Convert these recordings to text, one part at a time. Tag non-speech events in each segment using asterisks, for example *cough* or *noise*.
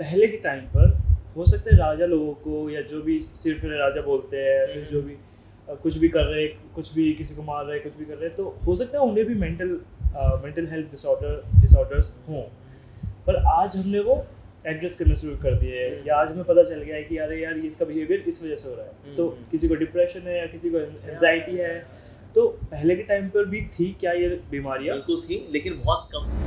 पहले के टाइम पर हो सकता है राजा लोगों को या जो भी सिर्फ़ राजा बोलते हैं फिर जो भी कुछ भी कर रहे हैं कुछ भी किसी को मार रहे हैं कुछ भी कर रहे हैं तो हो सकता है उन्हें भी mental mental health disorder disorders हों। पर आज हमने वो एड्रेस करना शुरू कर दिए है या आज हमें पता चल गया है कि यार यार ये इसका बिहेवियर इस वजह से हो रहा है। तो हम्म। किसी को डिप्रेशन है या किसी को एनजाइटी है। तो पहले के टाइम पर भी थी क्या ये बीमारियाँ? बिल्कुल थी लेकिन बहुत कम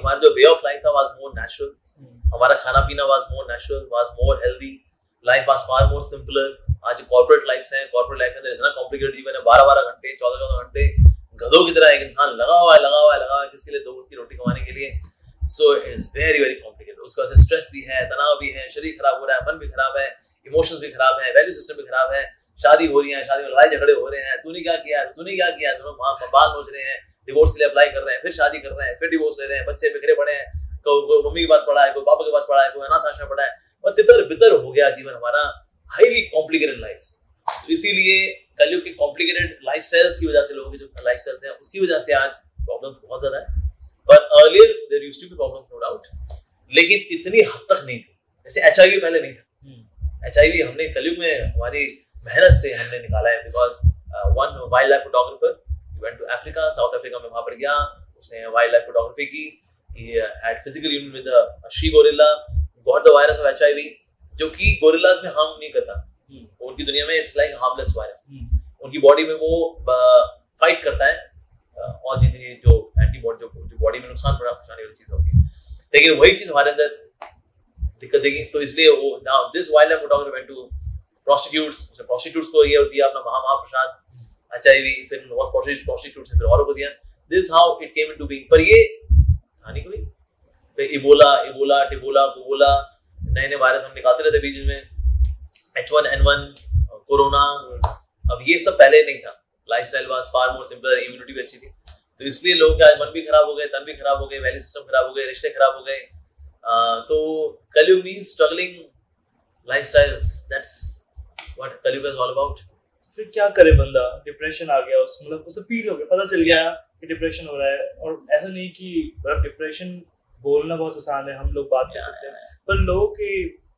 हमारा जो वे ऑफ़ लाइफ था वाज मोर नेचुरल हमारा खाना पीना was more natural was more healthy life was far more simpler आज कॉर्पोरेट लाइफ है कॉर्पोरेट लाइफ अंदर इतना कॉम्प्लिकेटेड जीवन है। बारह बारह घंटे चौदह चौदह घंटे गधों की तरह एक इंसान लगा हुआ है लगा हुआ है लगा हुआ है किसके लिए? दो की रोटी कमाने के लिए। So it is very very complicated उसका वजह से स्ट्रेस भी है तनाव भी है शरीर खराब हो रहा है मन भी खराब है इमोशंस भी खराब है वैल्यू सिस्टम भी खराब है। शादी हो रही है शादी में लड़ाई झगड़े हो रहे हैं तूने क्या किया तूने क्या किया? दोनों माँ बाल नोच रहे हैं डिवोर्स के लिए अप्लाई कर रहे हैं फिर शादी कर रहे हैं फिर डिवोर्स ले रहे हैं बच्चे बिखरे पड़े हैं कोई कोई मम्मी के पास पड़ा है कोई पापा के पास पड़ा है कोई अनाथ आश्रम पड़ा है और तितर बितर हो गया जीवन हमारा हाईली कॉम्प्लिकेटेड लाइफ तो इसीलिए कलयुग के कॉम्प्लिकेटेड लाइफ स्टाइल्स की वजह से लोगों के जो लाइफ स्टाइल्स हैं उसकी वजह से आज प्रॉब्लम बहुत ज़्यादा है। पर earlier there used to be problem no doubt लेकिन इतनी हद तक नहीं थी। जैसे एच पहले नहीं था। एच हमने कलयुग में हमारी मेहनत से हमने निकाला है because one wildlife photographer went to Africa South Africa में वहाँ पर गया उसने वाइल्ड लाइफ फोटोग्राफी की he uh, had physical union with a, a she gorilla got the virus of HIV जो कि गोरिल्लाज में हार्म नहीं करता। Hmm. उनकी दुनिया में इट्स लाइक हार्मलेस वायरस उनकी बॉडी में वो फाइट करता है uh, और जितनी जो एंटीबॉडी जो जो बॉडी में नुकसान पड़ा पहुँचाने वाली चीज़ होती है। लेकिन वही चीज़ हमारे अंदर दिक्कत देगी तो इसलिए वो now this wildlife photographer went to prostitutes उसने प्रोस्टिट्यूट्स को ये दिया अपना महा महाप्रसाद एचआईवी फिर और प्रोस्टिट्यूट से फिर औरों को दिया। This how it came into being पर ये हानि कोई फिर इबोला इबोला टिबोला कुबोला नए नए वायरस हम निकालते रहते बीच में। H one N one corona, अब ये सब पहले नहीं था। Lifestyle was far more simpler immunity भी अच्छी थी। तो इसलिए लोगों के मन भी खराब हो गए, तन भी खराब हो गए वैल्यू सिस्टम खराब हो गए, रिश्ते खराब हो गए। तो Kalyug means struggling lifestyles that's what Kalyug is all about फिर क्या करे बंदा? डिप्रेशन आ गया उसको मतलब उसे फील हो गया पता चल गया कि डिप्रेशन हो रहा है। और ऐसा नहीं कि मतलब डिप्रेशन बोलना बहुत आसान है हम लोग बात कर सकते हैं। पर लोगों की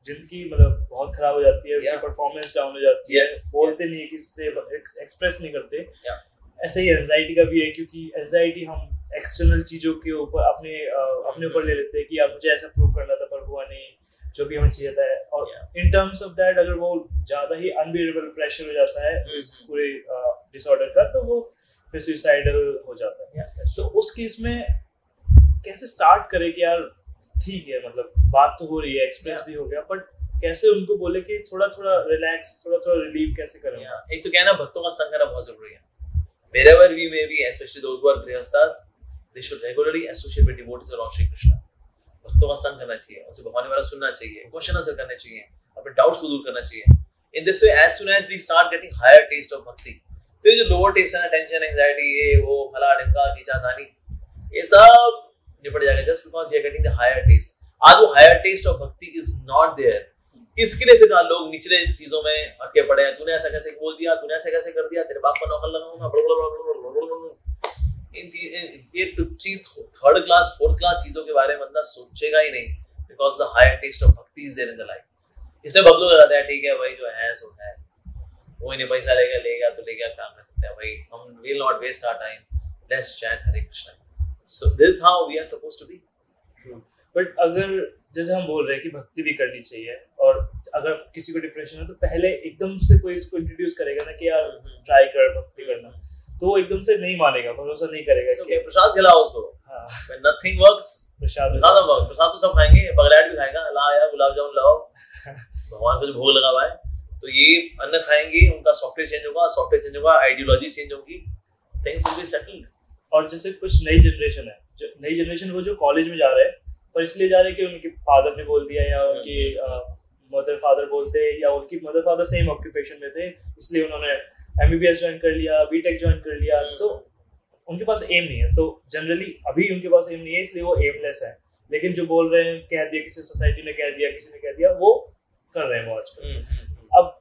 ज़िंदगी मतलब बहुत खराब हो जाती है उनकी. परफॉर्मेंस डाउन हो जाती है। बोलते. नहीं है किसी से एक्सप्रेस नहीं करते. ऐसे ही एंजाइटी का भी है क्योंकि एंजाइटी हम एक्सटर्नल चीज़ों के ऊपर अपने अपने ऊपर ले लेते हैं कि यार मुझे ऐसा प्रूव करना था पर हुआ नहीं। जो भी हमें चाहिए था और इन टर्म्स ऑफ़ दैट अगर वो ज़्यादा ही अनबियरेबल प्रेशर हो जाता है इस पूरे डिसऑर्डर का तो वो फिर सुसाइडल हो जाता है। तो उस केस में कैसे स्टार्ट करें कि यार ठीक है मतलब बात तो हो रही है एक्सप्रेस Yeah. भी हो गया बट कैसे उनको बोले कि थोड़ा थोड़ा रिलैक्स थोड़ा थोड़ा रिलीव कैसे करें? Yeah. एक तो कहना भक्तों का संग करना बहुत ज़रूरी है। wherever we may be especially those who are grihasthas they should regularly associate with devotees of Lord Shri Krishna भक्तों का संग करना चाहिए, उनसे भगवान वाला सुनना चाहिए क्वेश्चन आंसर करने चाहिए, अपने डाउट्स को दूर करना चाहिए। In this way as soon as we start getting higher taste of bhakti फिर जो लोअर टेस्ट है टेंशन एंजाइटी ये, वो फला ढिमका खींचा तानी ये सब निपट जाएगा। Just because we are getting the higher taste आज वो higher taste of bhakti is not there इसके लिए फिर लोग निचले चीज़ों में अटके पड़े हैं। तूने ऐसा कैसे बोल दिया, तूने ऐसे कैसे कर दिया, तेरे बाप को नौकर लगाऊँगा इन ये टुच्ची थर्ड क्लास फोर्थ क्लास चीज़ों के बारे में बंदा सोचेगा ही नहीं because the higher taste of bhakti is there in the life इसलिए भक्तों को कहते हैं ठीक है भाई जो है सो है। वो इन्हें पैसा लेगा ले गया तो ले गया काम कर सकते हैं। भाई हम will not waste our time let's chat Hare Krishna so this how we are supposed to be but अगर जैसे हम बोल रहे हैं कि भक्ति भी करनी चाहिए और अगर किसी को डिप्रेशन है तो पहले एकदम से कोई इसको इंट्रोड्यूस करेगा ना कि यार ट्राई कर भक्ति करना। तो वो एकदम से नहीं मानेगा भरोसा नहीं करेगा कि प्रसाद खिलाओ उसको हाँ। Nothing works prasad prasad works prasad तो सब खाएँगे बगलैट भी खाएगा। ला यार गुलाब जामुन लाओ। भगवान का जो भोग लगा हुआ है तो ये अन्न खाएँगे उनका सॉफ्टवेयर चेंज होगा सॉफ्टवेयर चेंज होगा आइडियोलॉजी चेंज होगी थिंग्स विल बी सेटल्ड और जैसे कुछ नई जनरेशन है जो नई जनरेशन वो जो कॉलेज में जा रहे हैं पर इसलिए जा रहे हैं कि उनके फादर ने बोल दिया या उनकी मदर फादर बोलते या उनकी मदर फादर सेम ऑक्यूपेशन में थे इसलिए उन्होंने एमबीबीएस ज्वाइन कर लिया बीटेक ज्वाइन कर लिया तो उनके पास एम नहीं है। तो जनरली अभी उनके पास एम नहीं है इसलिए वो एमलेस है। लेकिन जो बोल रहे हैं कह दिया किसी सोसाइटी ने कह दिया किसी ने कह दिया वो कर रहे हैं वो आजकल। अब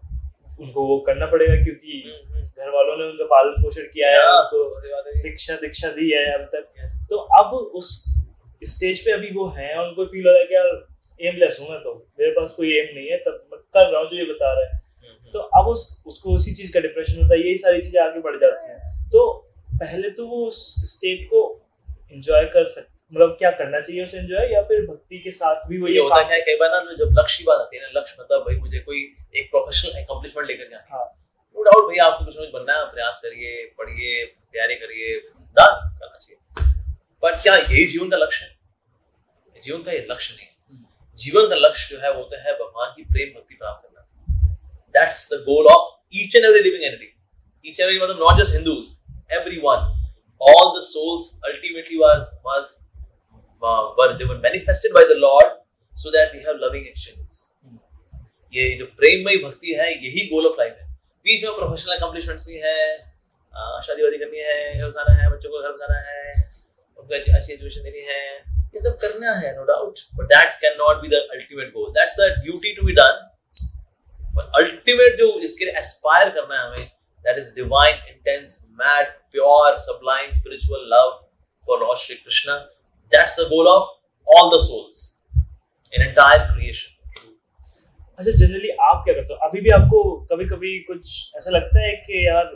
उनको वो करना पड़ेगा क्योंकि घर वालों ने उनका पालन पोषण किया है Yeah, उनको है। शिक्षा दीक्षा दी है अब तक। तो अब उस स्टेज पे अभी वो है और उनको फील हो रहा है कि यार एमलेस हूँ मैं तो। मेरे पास कोई एम नहीं है तब मैं कर रहा हूँ जो ये बता रहा है। हम्म, तो अब उस उसको उसी चीज़ का डिप्रेशन होता है यही सारी चीज़ें आगे बढ़ जाती हैं। तो पहले तो वो उस स्टेट को एंजॉय कर सकते मतलब क्या करना चाहिए उसे एंजॉय या फिर भक्ति के साथ भी वो ये ये होता है कई बार ना जब लक्ष्य की बात आती है ना लक्ष्य मतलब भाई मुझे कोई एक प्रोफेशनल अकम्पलिशमेंट लेकर के आना हाँ। नो डाउट भाई आपको कुछ ना कुछ बनना है प्रयास करिए पढ़िए तैयारी करिए डन करना चाहिए। पर क्या यही जीवन का लक्ष्य है? जीवन का ये लक्ष्य नहीं है। जीवन का लक्ष्य जो है वो तो है भगवान की प्रेम भक्ति प्राप्त करना that's the goal of each and every living entity each and every मतलब not just Hindus everyone. All the souls ultimately was was uh, were they were manifested by the lord so that we have loving exchanges ये जो प्रेममयी भक्ति है यही गोल of life है. बीच में professional accomplishments भी है शादी वादी करनी है घर बसाना है बच्चों को घर बसाना है उनको अच्छी एजुकेशन देनी है. ये सब करना है no doubt but that can not be the ultimate goal that's a duty to be done पर अल्टीमेट जो इसके लिए एस्पायर करना है हमें that is divine intense mad pure sublime spiritual love for lord Shri Krishna that's the goal of all the souls in entire creation अच्छा generally आप क्या करते हो? अभी भी आपको कभी कभी कुछ ऐसा लगता है कि यार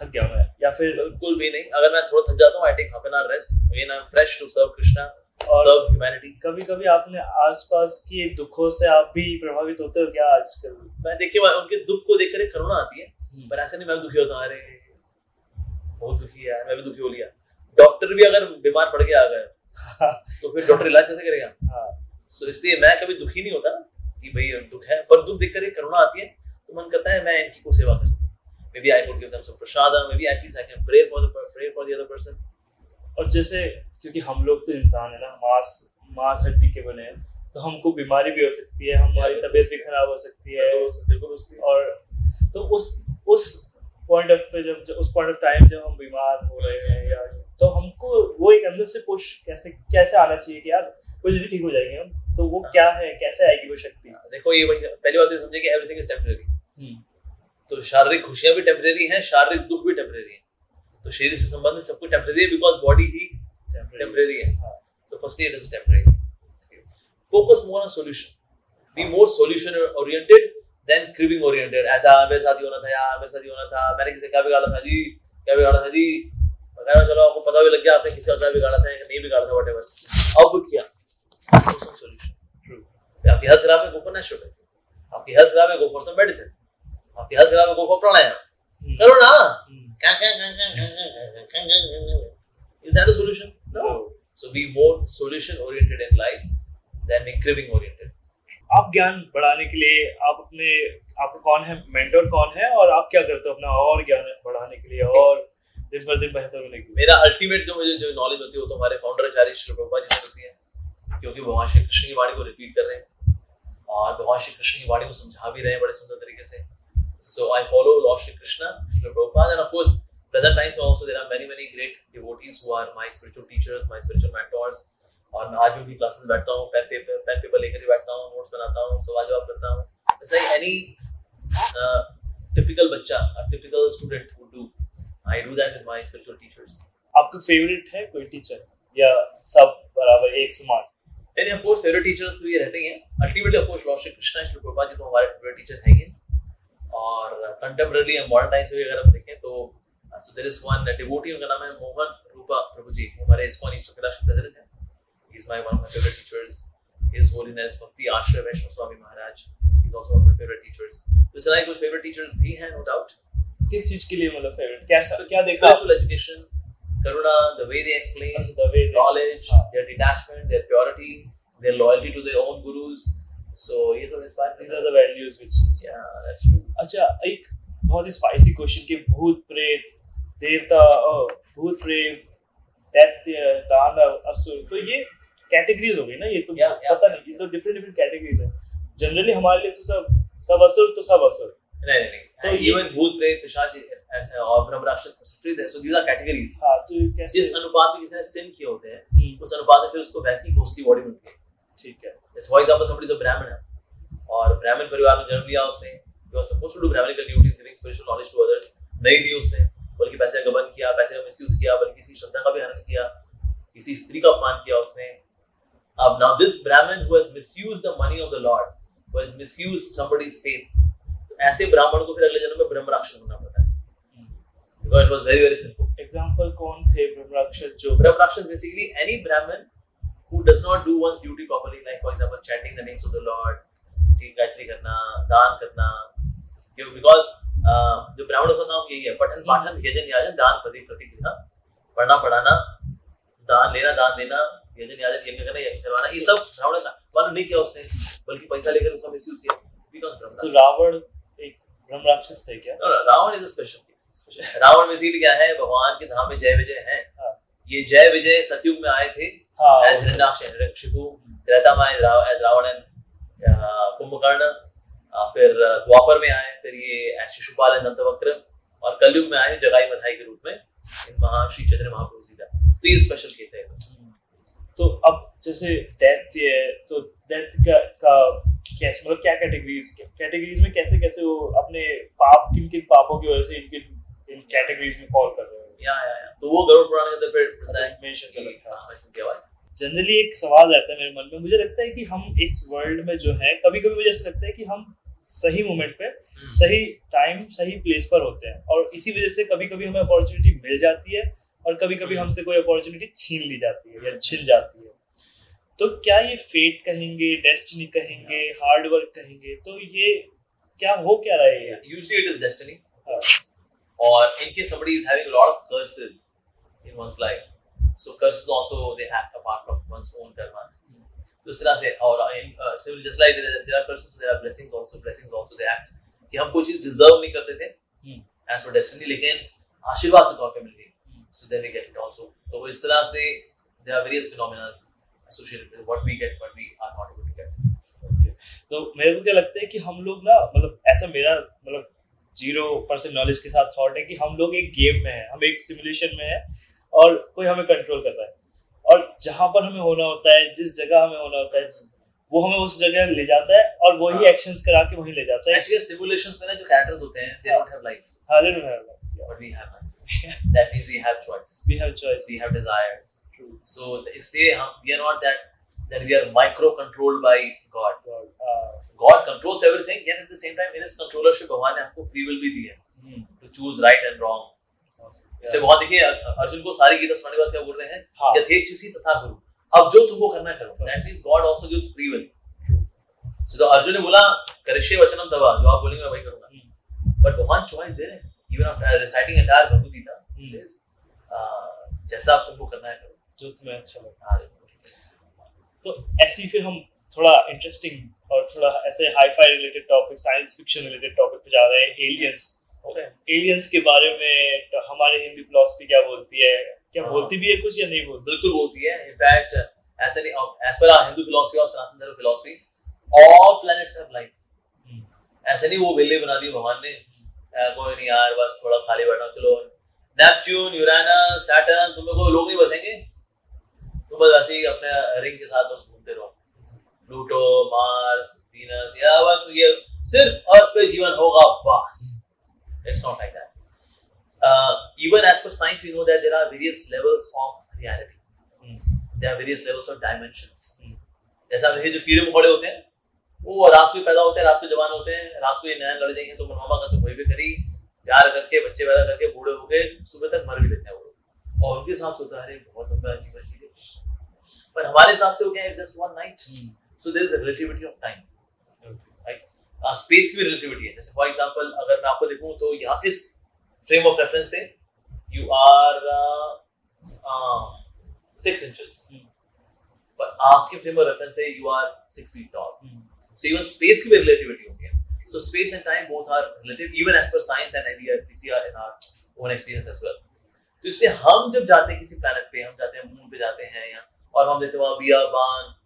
थक गया मैं? या फिर बिल्कुल भी नहीं। अगर मैं थोड़ा थक जाता हूँ I take half an hour rest again I am fresh to serve Krishna और सर्व ह्यूमैनिटी कभी कभी आपने आसपास के दुखों से आप भी प्रभावित होते हो क्या आजकल? मैं देखिए उनके दुख को देखकर एक करुणा आती है पर ऐसे नहीं मैं दुखी होता हूँ, अरे बहुत दुखी है मैं भी दुखी हो लिया। डॉक्टर भी अगर बीमार पड़ गया अगर *laughs* तो फिर डॉक्टर इलाज कैसे करेगा? हाँ। सो इसलिए मैं कभी दुखी नहीं होता कि भाई दुख है पर दुख देखकर एक करुणा आती है तो मन करता है मैं इनकी को सेवा कर maybe I could give them some prasadam maybe at least I can pray for the pray for the other person और जैसे क्योंकि हम लोग तो इंसान है ना मांस मांस हड्डी के बने हैं तो हमको बीमारी भी हो सकती है हमारी तबीयत भी खराब हो सकती है। और तो उस उस पॉइंट ऑफ़ पे जब उस पॉइंट ऑफ़ टाइम जब हम बीमार हो रहे हैं या तो हमको वो एक अंदर से पुश कैसे कैसे आना चाहिए कि यार कुछ भी ठीक हो जाएँगे हम तो वो क्या है कैसे आएगी वो शक्ति? देखो ये पहली बात तो ये समझिए कि एवरीथिंग इज़ टेम्परेरी तो शारीरिक खुशियाँ भी टेम्परेरी हैं शारीरिक दुख भी टेम्परेरी है। तो शरीर से संबंधित सब कुछ टेम्परेरी है बिकॉज़ बॉडी ही। टेम्परेरी है। So firstly, it is temporary. Focus more on solution. Be more solution oriented than cribbing oriented. ऐसा मेरे साथ ही होना था यार मेरे साथ ही होना था मैंने किसी क्या बिगाड़ा था जी क्या बिगाड़ा था जी? मैं चलो आपको पता भी लग गया आपने किसी का बिगाड़ा था या नहीं बिगाड़ा था whatever. अब क्या। फिर आपकी हेल्थ खराब है गो फॉर नेचुरोपैथी आपकी हेल्थ खराब है गो फॉर सम मेडिसिन आपकी हेल्थ खराब है गो फॉर प्राणायाम. हम्म, करो ना। हम्म, Is that a solution? No. So be more solution oriented in life than be cribbing oriented. आप ज्ञान बढ़ाने के लिए आप अपने आपका कौन है? मेंटर कौन है? और आप क्या करते हो अपना और ज्ञान बढ़ाने के लिए और दिन पर दिन बेहतर होने के लिए? मेरा अल्टीमेट जो मुझे जो नॉलेज होती है वो तो हमारे फाउंडर आचार्य श्री प्रभुपाद जी से होती है। क्योंकि भगवान श्री कृष्ण की वाणी को रिपीट कर रहे हैं। और भगवान श्री कृष्ण की वाणी को समझा भी रहे हैं बड़े सुंदर तरीके से। So I follow lord Shri Krishna Shri Prabhupada and of course present times also there are many many great devotees who are my spiritual teachers my spiritual mentors और मैं आज भी क्लासेस बैठता हूँ पेन पेपर पेन पेपर लेकर ही बैठता हूँ notes बनाता हूँ सवाल जवाब करता हूँ। इट्स लाइक एनी टिपिकल बच्चा typical student would do I do that with my spiritual teachers आपका फेवरेट है कोई टीचर या सब बराबर एक समान? यानी ऑफ़ कोर्स फेवरेट टीचर्स भी रहते हैं ultimately of course lord Shri Krishna Shri Prabhupada ji तो हमारे फेवरेट टीचर ही। और कंटेम्पररी मॉडर्न टाइम्स में अगर हम देखें तो so there is one devotee उनका नाम है मोहन रूपा प्रभु जी। हमारे इस्कॉन कैलाश के प्रेसिडेंट हैं। He is my one of my favourite teachers his holiness Bhakti Ashraya Vaishnava Swami Maharaj. He is also one of my favourite teachers तो कुछ फेवरेट टीचर्स भी हैं नो डाउट किस चीज़ के लिए मतलब फेवरेट कैसा क्या देखा spiritual education Karuna the way they explain the way knowledge, हाँ. their detachment, their purity, their loyalty to their own So ये सब inspire these करता are the values which Yeah, that's true. अच्छा एक बहुत ही स्पाइसी क्वेश्चन कि भूत प्रेत देवता अ, भूत प्रेत दैत्य दानव असुर तो ये कैटेगरीज हो गई ना ये तो Yeah, yeah. पता नहीं ये तो डिफरेंट डिफरेंट कैटेगरीज है जनरली हमारे लिए तो सब सब असुर तो सब असुर नहीं नहीं. तो And ये- भूत प्रेत पिशाच और ब्रह्म राक्षस etc. So these are categories. हाँ तो कैसे जिस अनुपात में किसी ने sin किए होते हैं हम्म, उस अनुपात में फिर उसको वैसी घोषती बॉडी मिलती है ठीक है जैसे फॉर एग्जांपल somebody जो ब्राह्मण है और ब्राह्मण परिवार में जन्म लिया उसने। He was supposed to do brahmanical duties giving spiritual knowledge to others. नहीं दी उसने। पैसे का मिसयूज किया बल्कि किसी श्रद्धा का भी हनन किया किसी स्त्री का अपमान किया उसने। अब now this Brahmin who has misused the money of the lord who has misused somebody's faith तो ऐसे ब्राह्मण को फिर अगले जन्म में ब्रह्म राक्षस होना पड़ता है। Because it was very very simple example कौन थे ब्रह्म राक्षस जो ब्रह्म राक्षस basically any Brahmin who does not do one's duty properly like for example chanting the names of the lord Gayatri करना दान करना क्यों बिकॉज़ जो ब्राह्मणों का काम यही है पठन पाठन यजन याजन दान प्रति प्रतिक्रिया पढ़ना पढ़ाना दान लेना दान देना यजन याजन यज्ञ करना यज्ञ करवाना ये सब ब्राह्मण का मालूम नहीं किया उसने बल्कि पैसा लेकर उसका मिसयूज किया बिकॉज़ तो रावण एक ब्रह्म राक्षस थे क्या? Ravana is a special case Ravana basically क्या है? भगवान के धाम में जय विजय है। हाँ। ये जय विजय सतयुग में आए थे। एज हिरण्याक्ष हिरण्यकशिपु त्रेता में रावण कुंभकर्ण फिर द्वापर में आए फिर ये शिशुपाल एंड दंतवक्र और कलयुग में आए जगाई मधाई के रूप में इन महाश्री चंद्र महाप्रभु जी का। तो ये स्पेशल केस है। तो अब जैसे दैत्य है तो दैत्य का, का कैसे मतलब क्या कैटेगरीज कैटेगरीज में कैसे कैसे वो अपने पाप किन किन पापों की वजह से इनके इन कैटेगरीज में फॉल कर रहे हैं? या या या। तो वो गरुड़ पुराण के अंदर फिर मेंशन कर रखा है। क्या जनरली एक सवाल रहता है मेरे मन में। मुझे लगता है कि हम इस वर्ल्ड में जो है कभी कभी मुझे ऐसा लगता है कि हम सही मोमेंट पे हम्म। सही टाइम सही प्लेस पर होते हैं। और इसी वजह से कभी कभी हमें अपॉर्चुनिटी मिल जाती है और कभी कभी हम्म। हमसे कोई अपॉर्चुनिटी छीन ली जाती है या छिल जाती है। तो क्या ये फेट कहेंगे डेस्टिनी कहेंगे हार्ड वर्क कहेंगे? तो ये क्या हो क्या रहा है usually it is destiny case somebody is having a lot of curses in one's life. So curses also they act apart from one's own karmas. तो इस तरह से और civil just like there are curses there are blessings also blessings also they act कि हम कोई चीज़ deserve नहीं करते थे एज फॉर डेस्टिनी लेकिन आशीर्वाद के तौर पे मिल गई। So then we get it also तो इस तरह से there are various phenomena associated with what we get what we are not able to get. तो मेरे को क्या लगता है कि हम लोग ना मतलब ऐसा मेरा मतलब ज़ीरो परसेंट नॉलेज के साथ थॉट है कि हम लोग एक गेम में है हम एक सिमुलेशन में है और कोई हमें कंट्रोल कर रहा है। और जहाँ पर हमें होना होता है जिस जगह हमें होना होता है वो हमें उस जगह ले जाता है और वही एक्शंस हाँ। करा के वहीं ले जाता है। एक्चुअली सिमुलेशंस में ना जो कैरेक्टर्स होते हैं दे डोंट हैव लाइफ हाँ they don't have life but we have that means we have choice we have choice we have desires so इसलिए हम we are not that that we are micro controlled by God. God, uh, God controls everything, yet at the same time, in His controllership, भगवान ने हमको free will भी दी है। To choose right and wrong. इसलिए बहुत देखिए अर्जुन को सारी गीता सुनाने के बाद क्या बोल रहे हैं? यथेच्छसी तथा करो अब जो तुमको करना करो। That means god also gives free will so तो अर्जुन ने बोला करिष्ये वचनम तवा। जो आप बोलेंगे मैं वही करूँगा। बट भगवान चॉइस दे रहे हैं। Even after reciting entire Bhagavad Gita says जैसा आप तुमको करना है करो। जो तुम्हें अच्छा लगता है तो ऐसी फिर हम थोड़ा इंटरेस्टिंग और थोड़ा ऐसे hi fi related topic science fiction related topic पे जा रहे हैं एलियंस एलियंस के बारे में तो हमारे हिंदी फिलोसफी क्या बोलती है? क्या हाँ। बोलती भी है कुछ या नहीं बोलती? बिल्कुल बोलती है। इनफैक्ट ऐसे नहीं एज पर हिंदू फिलोसफी और Sanatan Dharma philosophy all planets have life ऐसे नहीं वो वेले बना दी भगवान ने। कोई नहीं यार बस थोड़ा खाली बैठा चलो। नेपच्यून यूरेनस सैटर्न तुम लोग लोग नहीं बसेंगे? तुम बस ऐसे ही अपने रिंग के साथ बस घूमते रहो। प्लूटो मार्स वीनस या बस ये सिर्फ़ अर्थ पे जीवन होगा बस। It's not like that even as per science we know that there are various levels of reality. Mm. there are various levels of dimensions. mm. जैसा देखिए जो कीड़े मकोड़े होते हैं वो रात को पैदा होते हैं रात को जवान होते हैं रात को ये नया लड़ जाएँगे तो मनमामा का से कोई भी करी प्यार करके बच्चे पैदा करके बूढ़े हो गए सुबह तक मर भी लेते हैं वो और उनके हिसाब से होता है बहुत लंबा जीवन जी पर हमारे हिसाब से वो क्या है just one night so there is a relativity of time space की रिलेटिविटी है। जैसे फॉर एग्जांपल अगर मैं आपको देखूँ तो यहाँ इस फ्रेम ऑफ़ रेफरेंस से यू आर सिक्स इंचेस पर आपके फ्रेम ऑफ़ रेफरेंस से you are six feet tall so even space की भी रिलेटिविटी होती है। So space and time both are relative even as per science and we are we see in our own experience as well. तो इसलिए हम जब जाते हैं किसी प्लेनेट पे हम जाते हैं मून पे जाते हैं या और हम देखते हैं वहाँ बिया बान वहाँ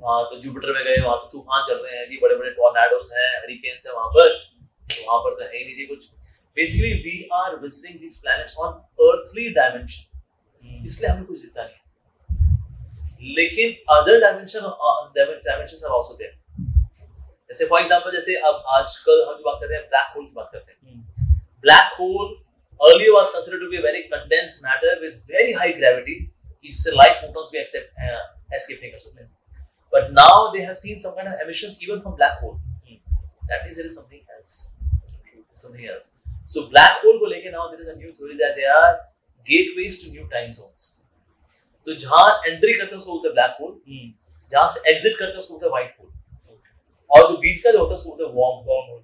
तो जुपिटर में गए वहाँ तो तूफ़ान चल रहे हैं जी बड़े बड़े टॉर्नेडोज हैं हरिकेन्स हैं वहाँ पर तो वहाँ पर तो है ही नहीं जी कुछ। Basically we are visiting these planets on earthly dimension इसलिए हमें कुछ दिखता नहीं लेकिन other dimension dimension are also there जैसे फॉर एग्जांपल जैसे अब आजकल हम जो बात करते हैं ब्लैक होल की बात करते हैं। Black hole earlier was considered to be a very condensed matter with very high gravity इससे light photons भी accept uh, escape नहीं कर सकते। But now they have seen some kind of emissions even from black hole hmm. that means there is something else something else so black hole को लेके now there is a new theory that they are gateways to new time zones तो जहाँ entry करते हैं उसको बोलते हैं black whole जहाँ से एग्जिट करते हैं उसको बोलते हैं व्हाइट होल और जो बीच का जो होता है उसको बोलते हैं वार्म वार्म होल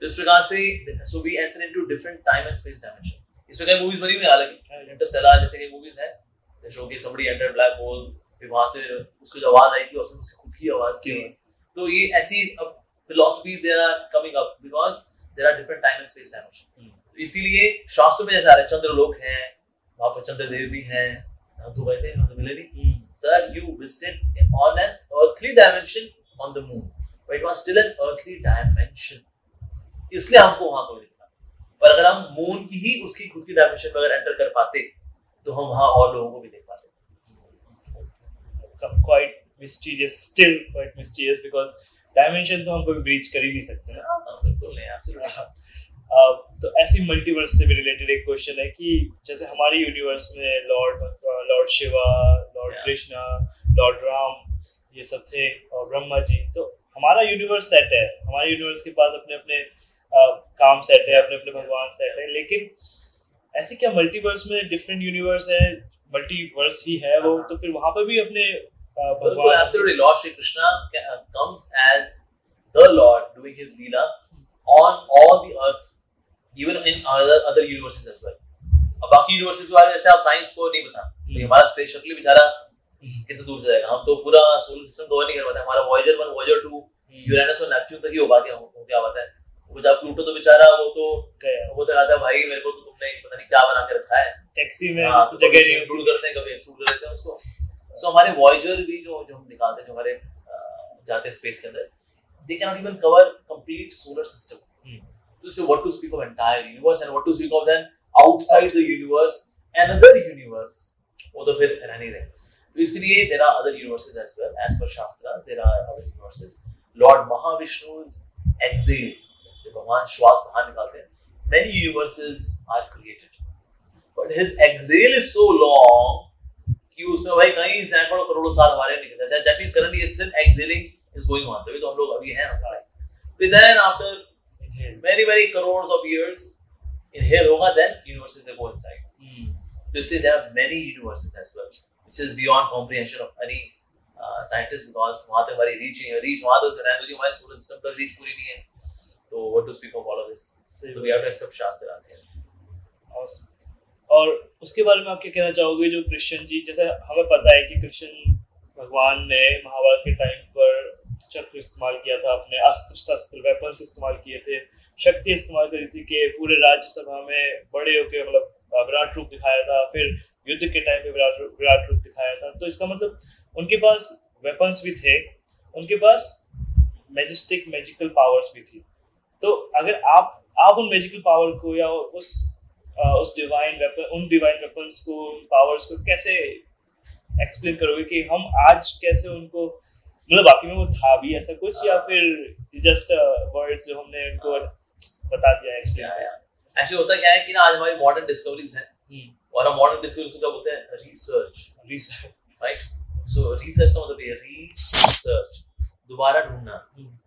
तो इस प्रकार से so we enter into different time and space dimension इसमें कई मूवीज़ बनी हुई है हालाँकि इंटरस्टेलर जैसे कई मूवीज़ हैं दे शो कि समबडी एंटर ब्लैक होल फिर वहाँ से उसकी जो आवाज़ आई थी उसने उसकी खुद की आवाज़ की। तो ये ऐसी अब philosophy there are coming up because there are different time and space dimension इसीलिए शास्त्रों में जैसे आ रहे चंद्रलोक हैं वहाँ पर चंद्रदेव भी हैं हम तो गए थे तो मिले नहीं sir you visited on an earthly dimension on the moon but it was still an earthly dimension इसलिए हमको वहाँ कोई दिखा पर अगर हम मून की ही उसकी खुद की डायमेंशन में अगर एंटर कर पाते तो हम वहाँ और लोगों को भी देख quite mysterious still quite mysterious because dimension तो हम कभी ब्रीच कर ही नहीं सकते ना। हाँ, बिल्कुल नहीं एब्सोल्युटली तो ऐसी मल्टीवर्स से भी रिलेटेड एक क्वेश्चन है कि जैसे हमारे यूनिवर्स में lord lord Shiva lord Krishna lord Ram ये सब थे और ब्रह्मा जी तो हमारा यूनिवर्स सेट है। हमारे यूनिवर्स के पास अपने अपने काम सेट है अपने अपने भगवान सेट है। लेकिन ऐसे क्या मल्टीवर्स में डिफरेंट यूनिवर्स है? मल्टीवर्स ही है वो तो फिर वहाँ पर भी अपने भगवान absolutely lord Shri Krishna comes as the lord doing his leela on all the earths even in other other universes as well. अब बाकी यूनिवर्सेस के बारे में जैसे आप साइंस को नहीं पता तो हम्म। हमारा स्पेस शटल बेचारा हम्म। कितना दूर जाएगा? हम तो पूरा सोलर सिस्टम कवर नहीं कर पाते हमारा Voyager one Voyager two Uranus और नेपच्यून तक ही हो पाते हो क्या बात है? वो बेचारा प्लूटो तो बेचारा वो तो वो तो कहता है भाई मेरे को तो तुमने पता नहीं क्या बना के रखा है। टैक्सी में हाँ, तो जगह नहीं। इंक्लूड करते हैं कभी एक्सक्लूड कर देते हैं उसको। सो हमारे वॉयजर भी जो जो हम निकालते हैं जो हमारे जाते हैं स्पेस के अंदर they can not even cover complete solar system to say what to speak of entire universe and what to speak of then outside the universe another universe. वो तो फिर रह नहीं रहे। तो इसलिए there are other universes as well as per shastra there are other universes lord Mahavishnu's exhale जब भगवान श्वास बाहर निकालते हैं many universes are created but his exhale is so long कि उसमें भाई कहीं सैकड़ों करोड़ों साल हमारे निकल हैं that means currently still exhaling is going on तभी तो हम लोग अभी हैं फिर then after many many crores of years inhale hoga then universes they go inside mm. so there are many universes as well which is beyond comprehension of any uh, scientist because वहाँ तक हमारी reach नहीं है reach वहाँ तक दो हमारे solar system तक reach पूरी नहीं है तो what to speak of all of this? So we have to accept शास्त्र as awesome. और उसके बारे में आप क्या कहना चाहोगे जो कृष्ण जी जैसे हमें पता है कि कृष्ण भगवान ने महाभारत के टाइम पर चक्र इस्तेमाल किया था अपने अस्त्र शस्त्र वेपन्स इस्तेमाल किए थे शक्ति इस्तेमाल करी थी कि पूरे राज्यसभा में बड़े होकर मतलब विराट रूप दिखाया था फिर युद्ध के टाइम पे विराट विराट रूप दिखाया था। तो इसका मतलब उनके पास वेपन्स भी थे उनके पास मैजिस्टिक मैजिकल पावर्स भी थी। तो अगर आप आप उन मैजिकल पावर को या उस उस डिवाइन वेपन उन डिवाइन वेपन्स को उन पावर्स को कैसे एक्सप्लेन करोगे कि हम आज कैसे उनको मतलब बाकी में वो था भी ऐसा कुछ या फिर जस्ट वर्ड्स जो हमने उनको बता दिया एक्सप्लेन एक्चुअली होता क्या है कि ना आज हमारी मॉडर्न डिस्कवरीज हैं। हम्म। और हम मॉडर्न डिस्कवरीज को क्या बोलते हैं? Research research right so research का मतलब ये रिसर्च दोबारा ढूंढना। हम्म।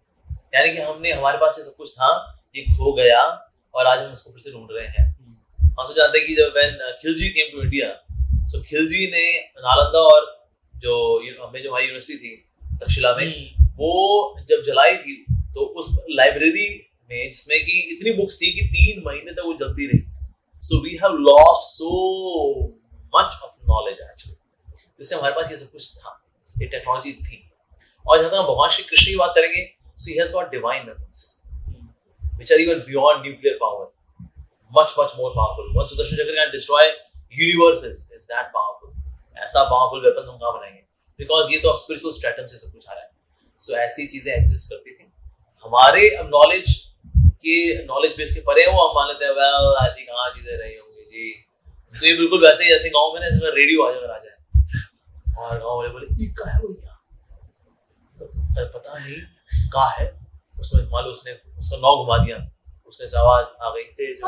यानी कि हमने हमारे पास ये सब कुछ था ये खो गया और आज हम उसको फिर से ढूंढ रहे हैं। हम सब जानते हैं कि जब when Khilji came to India so Khilji ने नालंदा और जो हमें जो हमारी यूनिवर्सिटी थी तक्षशिला में हम्म। वो जब जलाई थी तो उस लाइब्रेरी में जिसमें कि इतनी बुक्स थी कि तीन महीने तक वो जलती रही so we have lost so much of knowledge actually जिससे हमारे पास ये सब कुछ था ये टेक्नोलॉजी थी और जहाँ तक हम भगवान श्री कृष्ण की बात करेंगे so he has got divine weapons which are even beyond nuclear power. Much much more powerful. One sudarshan chakra can destroy universes is that powerful. ऐसा पावरफुल वेपन हम कहाँ बनाएँगे? बिकॉज़ ये तो अब स्पिरिचुअल स्ट्रेटम से सब कुछ आ रहा है। सो so, ऐसी चीज़ें एग्जिस्ट करती थी। हमारे अब नॉलेज के नॉलेज बेस के परे वो हम मान लेते हैं वेल ऐसी कहाँ चीज़ें रही होंगी जी। तो ये बिल्कुल वैसे ही जैसे गाँव में ना जैसे रेडियो आ जाकर आ जाए। और गाँव वाले बोले का है भैया? तो पता नहीं का है। उसमें मान लो उसने उसका नौ घुमा दिया। उसने से आवाज़ आ गई तेज।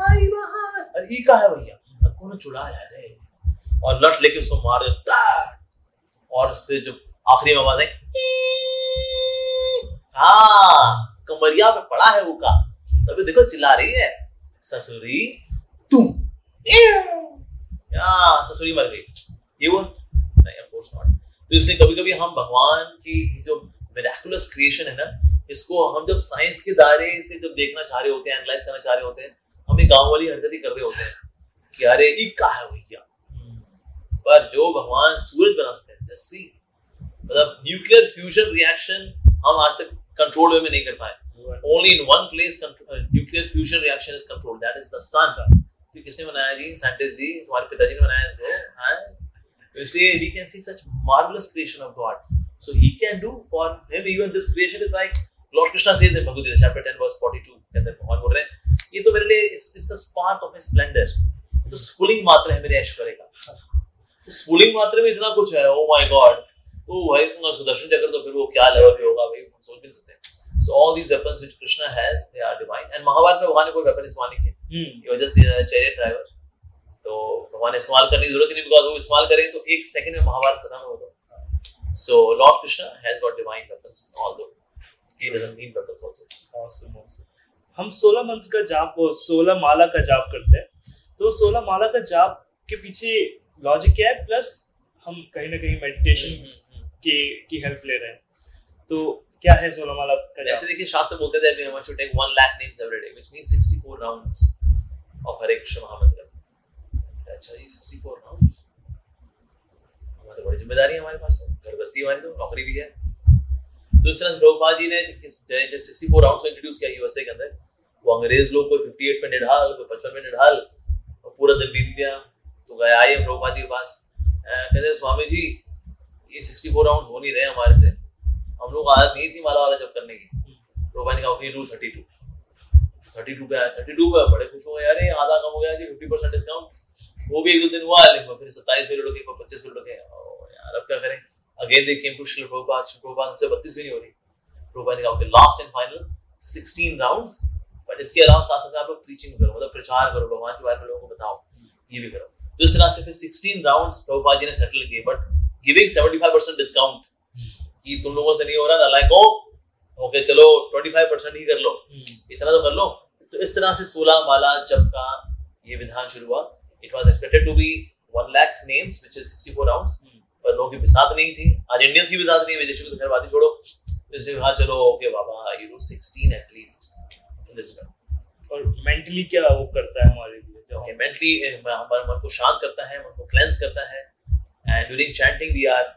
आई बाहर अरे ई का है भैया कौन चुड़ा है रे? और लट लेके उसको मार देता और फिर जो आखिरी में आवाज़ है हाँ कमरिया पे पड़ा है वो का। तभी देखो चिल्ला रही है। ससुरी तुम। या ससुरी मर गई। ये हुआ? नहीं ऑफ़ कोर्स नॉट तो इसलिए कभी कभी हम भगवान की जो मिराकुलस क्रिएशन है ना इसको हम जब साइंस के दायरे से जब देखना चाह रहे होते हैं एनालाइज करना चाह रहे होते हैं हम एक गाँव वाली हरकत ही कर रहे होते हैं कि अरे ये क्या है भैया पर जो भगवान सूरज बना सकते हैं जस्ट सी मतलब न्यूक्लियर फ्यूजन रिएक्शन हम आज तक कंट्रोल वे में नहीं कर पाए। Only in one place nuclear fusion reaction is control that is the sun तो किसने बनाया जी? साइंटिस्ट जी तुम्हारे पिताजी ने बनाया इसको इसलिए we can see such marvellous creation of god so he can do for him even this creation is like lord Krishna says in Bhagavad Gita chapter 10 verse 42 के अंदर भगवान बोल रहे हैं ये तो मेरे लिए it's a spark of his splendour तो स्फुलिंग मात्र है मेरे ऐश्वर्य का तो स्फुलिंग मात्र में इतना कुछ है ओ माय गॉड तो भाई तुम सुदर्शन चक्र तो फिर वो क्या लेवल पे होगा भाई हम सोच भी नहीं सकते So all these weapons which Krishna has, they are divine. And Mahabharata में भगवान ने कोई weapon इस्तेमाल नहीं किए. He was just the chariot driver. तो भगवान इस्तेमाल करने की ज़रूरत ही नहीं बिकॉज़ वो इस्तेमाल करें तो एक सेकंड में महाभारत खत्म हो तो so lord Krishna has got divine weapons although he doesn't need weapons also awesome awesome हम 16 मंत्र का जाप 16 माला का जाप करते हैं। तो 16 माला का जाप के पीछे लॉजिक क्या है? प्लस हम कहीं ना कहीं मेडिटेशन की की हेल्प ले रहे हैं। तो क्या है सोलमाला का जैसे देखिए शास्त्र बोलते थे we should take 1 lakh names every day which means 64 rounds of Hare Krishna mahamantra अच्छा जी 64 राउंड्स हमारी तो बड़ी ज़िम्मेदारी है हमारे पास तो। घर बस्ती हमारी तो नौकरी भी है। तो इस तरह प्रभुपाद जी ने 64 राउंड्स को इंट्रोड्यूस किया यूएसए के अंदर, वो अंग्रेज़ लोग कोई 58 में निढाल, कोई 55 में निढाल, और पूरा दिन बीत गया। तो गए, आए प्रभुपाद जी के पास। कहते स्वामी जी, ये 64 राउंड हो नहीं रहे हमारे से। हम लोग आदत नहीं थी माला वाला जब करने की। रोबा ने कहा, okay do thirty two thirty two पे आया थर्टी टू पे बड़े खुश हो गए। अरे, आधा कम हो गया जी फिफ्टी परसेंट डिस्काउंट वो भी एक दो दिन हुआ लेकिन फिर सत्ताईस मिनट रखे पच्चीस मिनट रखे यार अब क्या करें? Again they came to Shri Prabhupada Shri Prabhupada हमसे बत्तीस भी नहीं हो रही। प्रभुपाद ने कहा okay last and final sixteen rounds but इसके अलावा साथ साथ आप लोग प्रीचिंग करो मतलब प्रचार करो भगवान के बारे में लोगों को बताओ। ये भी करो। तो इस तरह से फिर सिक्सटीन राउंड्स प्रभुपाद जी ने सेटल किए। But giving seventy five percent discount कि तुम लोगों से नहीं हो रहा ना लाइक ओ ओके चलो 25 परसेंट ही कर लो। हम्म। इतना तो कर लो। तो इस तरह से सोलह माला जब का ये विधान शुरू हुआ। It was expected to be one lakh names which is 64 rounds पर लोगों की बिसात नहीं थी। आज इंडियंस की बिसात नहीं विदेशियों की तो खैर बात ही छोड़ो। जैसे हाँ चलो okay Baba you do 16 at least in this way और मेंटली क्या वो करता है हमारे लिए? मेंटली हमारे मन को शांत करता है मन को क्लेंस करता है। And during chanting we are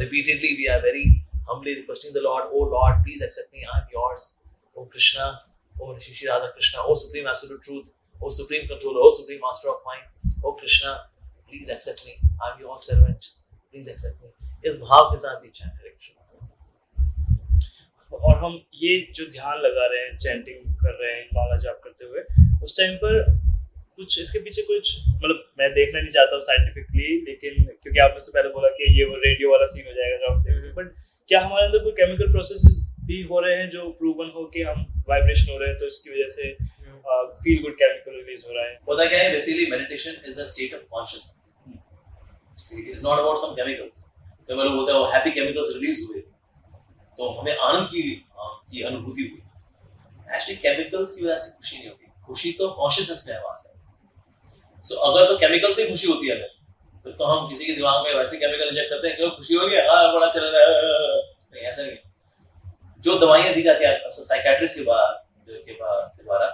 repeatedly, we are very humbly requesting the Lord, Oh Lord, please accept me, I am yours. Oh Krishna, Oh Shishi Radha Krishna, Oh Supreme Absolute Truth, Oh Supreme Controller, Oh Supreme Master of Mind, Oh Krishna, please accept me, I am your servant, please accept me. इस भाव के साथ ये chant करें और हम ये जो ध्यान लगा रहे हैं चैंटिंग कर रहे हैं माला जाप करते हुए उस टाइम पर कुछ इसके पीछे कुछ मतलब मैं देखना नहीं चाहता हूँ साइंटिफिकली लेकिन क्योंकि आपने से पहले बोला कि ये वो रेडियो वाला सीन हो जाएगा जो आप देखेंगे बट क्या हमारे अंदर कोई केमिकल प्रोसेस भी हो रहे हैं जो प्रूवन हो कि हम वाइब्रेशन हो रहे हैं तो इसकी वजह से फील गुड केमिकल रिलीज़ हो रहा है। होता क्या है basically meditation is a state of consciousness it is not about some chemicals तो लोग बोलते हैं हैप्पी केमिकल्स रिलीज़ हुए. तो हमें आनंद की की अनुभूति हुई। एक्चुअली केमिकल्स की वजह से खुशी नहीं होती। खुशी तो कॉन्शियसनेस में है। वास्ते सो अगर तो केमिकल से खुशी होती है अगर फिर तो हम किसी के दिमाग में वैसे केमिकल इंजेक्ट करते हैं क्यों खुशी हो गया हाँ बड़ा चल रहा है नहीं ऐसा नहीं। जो दवाइयाँ दी जाती है साइकेट्रिस्ट के बाद के द्वारा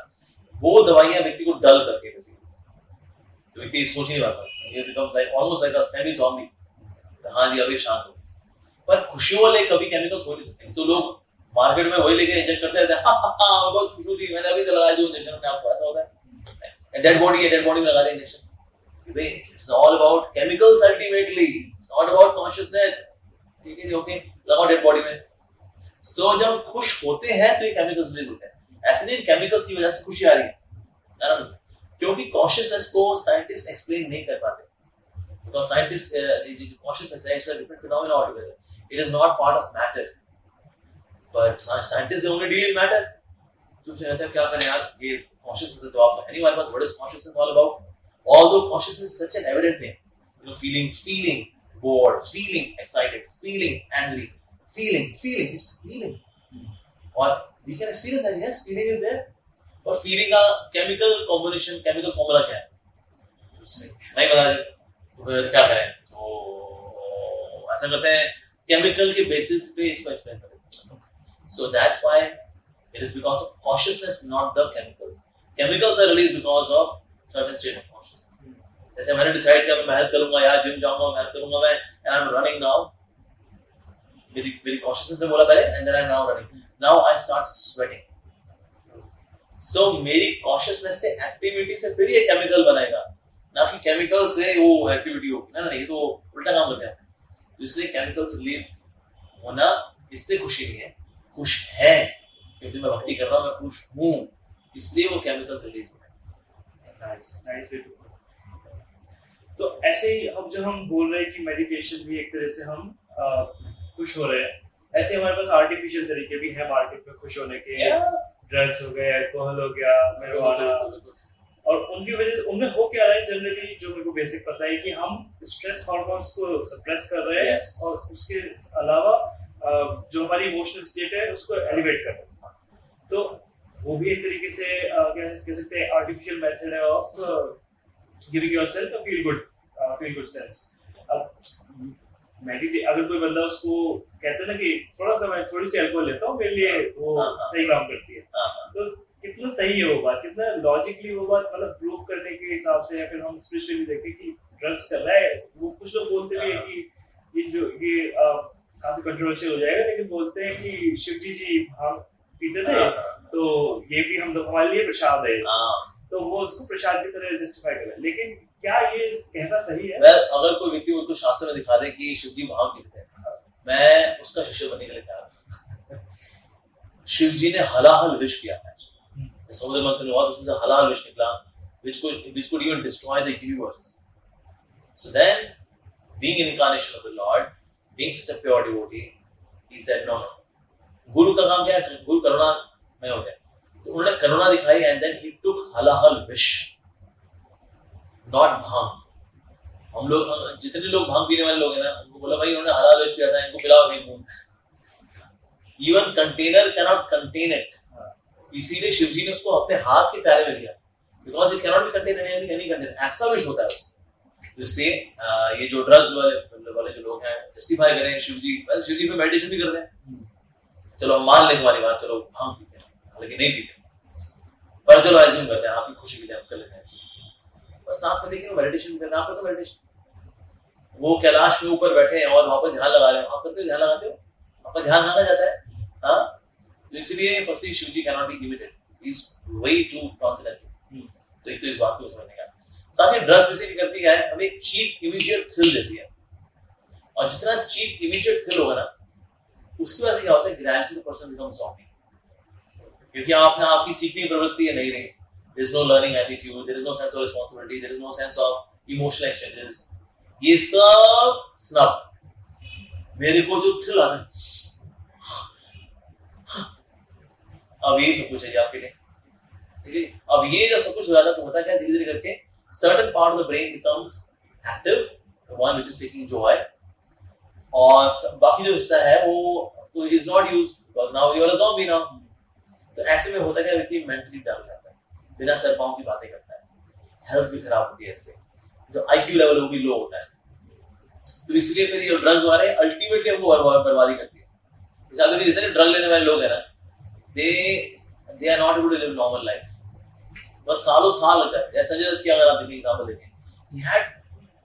वो दवाइयाँ व्यक्ति को डल करके तो व्यक्ति सोच नहीं पाता। हाँ जी अभी शांत हो। पर खुशियों वाले कभी केमिकल्स हो नहीं सकते। तो लोग मार्केट में वही लेके इंजेक्ट करते रहते हैं। हाँ, हाँ, हाँ, बहुत मैंने अभी लगाया जो इंजेक्शन आपको ऐसा होता है। डेड बॉडी है डेड बॉडी में लगा दे injection it's all about chemicals ultimately not about consciousness ठीक है जी ओके लगाओ डेड बॉडी में। सो so, जब खुश होते हैं तो ये केमिकल्स रिलीज़ होते हैं। ऐसे नहीं केमिकल्स की वजह से खुशी आ रही है क्योंकि कॉन्शियसनेस को साइंटिस्ट एक्सप्लेन नहीं कर पाते because scientists uh, consciousness is a different phenomenon altogether it is not part of matter but scientists only deal in matter तुमसे कहते हैं क्या करें यार ये consciousness तो आप है नहीं हमारे पास is consciousness all about although consciousness is such an evident thing you know feeling feeling bored feeling excited feeling angry feeling feeling it's feeling और we can experience that yes feeling is there और feeling का chemical combination chemical formula क्या है नहीं पता तो फिर क्या करें तो ऐसा करते हैं केमिकल के बेसिस पे इसको एक्सप्लेन करें so that's why It is because of consciousness, not the chemicals. Chemicals are released because of certain state of consciousness. जैसे मैंने डिसाइड किया मैं मेहनत करूँगा यार जिम जाऊँगा मेहनत करूँगा मैं and I am running now मेरी मेरी कॉन्शियसनेस ने बोला पहले and then I am now running now I start sweating so मेरी कॉन्शियसनेस से एक्टिविटी से फिर ये केमिकल बनेगा ना कि केमिकल से वो एक्टिविटी होगी। ना नहीं तो उल्टा काम करते हैं। तो इसलिए केमिकल्स रिलीज़ होना इससे खुशी नहीं है। खुश है। क्योंकि मैं भक्ति कर रहा हूँ मैं खुश हूँ। इसलिए वो केमिकल रिलीज़ हो। रहे तो ऐसे ही अब जब हम बोल रहे हैं कि मेडिटेशन भी एक तरह से हम आ, खुश हो रहे हैं ऐसे हमारे पास आर्टिफिशियल तरीके भी हैं मार्केट में खुश होने के। ड्रग्स हो गए अल्कोहल हो गया marijuana और उनकी वजह से उनमें हो क्या रहा है जनरली जो मेरे को बेसिक पता है कि हम स्ट्रेस हार्मोन्स को सप्रेस कर रहे हैं yes. और उसके अलावा जो हमारी इमोशनल स्टेट है उसको एलिवेट कर रहे हैं। तो वो भी एक तरीके से कह सकते हैं आर्टिफिशियल मेथड है of giving yourself a feel good feel good sense अब मेडिटेट अगर कोई बंदा उसको कहते हैं ना कि थोड़ा सा मैं थोड़ी सी अल्कोहल लेता हूँ मेरे लिए वो हाँ, हाँ। सही काम करती है हाँ, तो कितना सही है वो बात कितना लॉजिकली वो बात मतलब प्रूव करने के हिसाब से या फिर हम स्पिरिचुअली देखें कि ड्रग्स कर रहा है वो कुछ लोग बोलते भी है कि ये जो ये काफ़ी कंट्रोवर्शियल हो जाएगा लेकिन बोलते हैं कि शिव जी जी भाँग पीते थे हाँ, हाँ। तो ये भी हम हमारे लिए प्रसाद है हाँ। तो वो उसको प्रसाद की तरह जस्टिफाई कर लेकिन क्या ये कहना सही है? Well, अगर कोई व्यक्ति उसको शास्त्र में दिखा दे कि शिव जी पीते हैं। मैं उसका शिष्य बनने के लिए तैयार शिव जी ने हलाहल विष किया था। समुद्र मंथन हुआ तो उसमें से हलाहल विष निकला which could which could even destroy the universe. So then being incarnation of the lord being such a pure devotee he said no no. गुरु का काम क्या है? गुरु करुणा में हो गया। तो उन्होंने करुणा दिखाई and then he took halahal vish not bhang हम लोग जितने लोग भाँग पीने वाले लोग हैं ना, उनको बोला, भाई, उन्होंने हलाल विश किया था, इनको पिलाओ कहीं मुँह even container can not contain it इसीलिए शिव जी ने उसको अपने हाथ के प्यारे में लिया। Because it cannot be contain any any container ऐसा विश होता है। इसलिए ये जो ड्रग्स वाले वाले जो लोग हैं जस्टिफाई करें शिव जी शिव जी पे मेडिटेशन भी करते हैं। चलो, हम मान लेंगे हमारी बात, चलो भाँग पीते हैं। हालाँकि नहीं पीते। पर चलो एज्यूम करते हैं आपकी खुशी के लिए हम कर लेते हैं। बस आप में देखिए मेडिटेशन करना आप तो मेडिटेशन वो कैलाश में ऊपर बैठे हैं और वहाँ पर ध्यान लगा रहे हो। आप करते ध्यान लगाते हो? आपका ध्यान कहाँ जाता है? हाँ? तो इसलिए firstly Shiv ji cannot be limited is way to transcend तो एक तो इस बात को समझने का। साथ ही ड्रग्स वैसे भी करती है हमें चीप इमीडिएट थ्रिल देती है। और जितना चीप इमीडिएट थ्रिल होगा ना उसकी वजह से क्या होता है? ग्रेजुअली पर्सन बिकम जॉम्बी क्योंकि आपने आपकी सीखने की प्रवृत्ति है नहीं रही is no learning attitude there is no sense of responsibility there is no sense of emotional exchanges ये सब स्नब मेरे को जो थ्रिल आता है। अब ये सब कुछ है आपके लिए। ठीक है अब ये जब सब कुछ हो जाता तो होता क्या धीरे धीरे करके certain part of the brain becomes active one which is taking joy और बाकी जो हिस्सा है वो तो is not use now you are a zombie तो ऐसे में होता क्या व्यक्ति मेंटली डल है। बिना सर पाँव की बातें करता है। हेल्थ भी खराब होती है इससे। जो आईक्यू लेवल वो भी लो होता है। तो इसलिए फिर ये ड्रग्स वाले अल्टीमेटली हमको बर्बादी करती है। अगर जितने ड्रग लेने वाले लोग हैं ना they they are not able to live normal life बस सालों साल लगता है। जैसे संजय दत्त की अगर आप देखें एग्जांपल देखें he had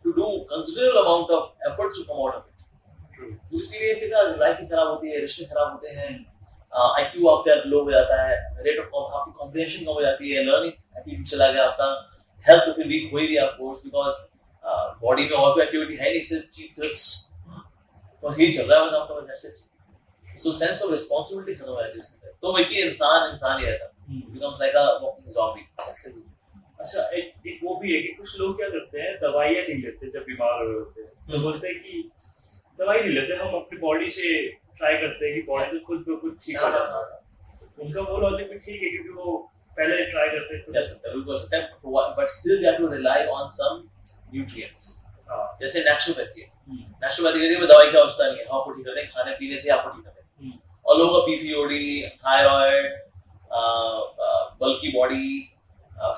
to do considerable amount of efforts to come out of it तो इसीलिए फिर लाइफ खराब होती है रिश्ते खराब होते हैं। आईक्यू आपका लो हो जाता है रेट ऑफ़ आपकी कॉम्प्रिहेंशन कम हो जाती है लर्निंग एटीट्यूड चला गया आपका हेल्थ तो फिर वीक हो ही गया कोर्स बिकॉज़ बॉडी में और कोई एक्टिविटी है नहीं सिर्फ़ ट्रिक्स बस यही चल रहा है आपका बस ऐसे सो सेंस ऑफ़ रिस्पांसिबिलिटी खत्म हो जाती है तो व्यक्ति इंसान इंसान ही रहता becomes like a walking zombie अच्छा एक एक वो भी है कि कुछ लोग क्या करते हैं दवाइयाँ नहीं लेते जब बीमार हो रहे होते हैं। तो हम्म। बोलते हैं कि दवाई नहीं लेते हम अपनी बॉडी से ट्राई करते हैं कि बॉडी से खुद पे खुद ठीक हो जाता है। उनका वो लॉजिक भी ठीक है क्योंकि वो पहले ट्राई करते हैं कर सकते हैं बिल्कुल but still they have to rely on some nutrients हाँ। जैसे नेचुरोपैथी नेचुरोपैथी कहती है दवाई की आवश्यकता नहीं है? आपको ठीक कर देंगे खाने पीने से आपको ठीक करते देंगे हम्म, और लोगों का पीसीओडी थायराइड बल्की बॉडी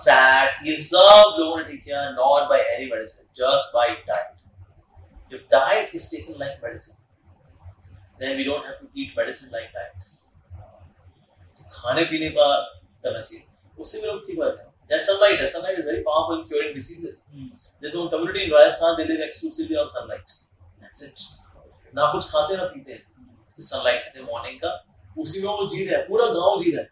फैट ये सब लोगों ने ठीक किया not by any medicine just by diet if diet is taken like medicine then we don't have to eat medicine like that तो खाने पीने का करना चाहिए उससे भी लोग ठीक हो जाते हैं There's sunlight. The sunlight is very powerful in curing diseases. Hmm, There's one community in Rajasthan, they live exclusively on sunlight. That's it. ना कुछ खाते ना पीते हैं सिर्फ़ सनलाइट खाते हैं मॉर्निंग का उसी में वो जी रहे हैं पूरा गाँव जी रहा है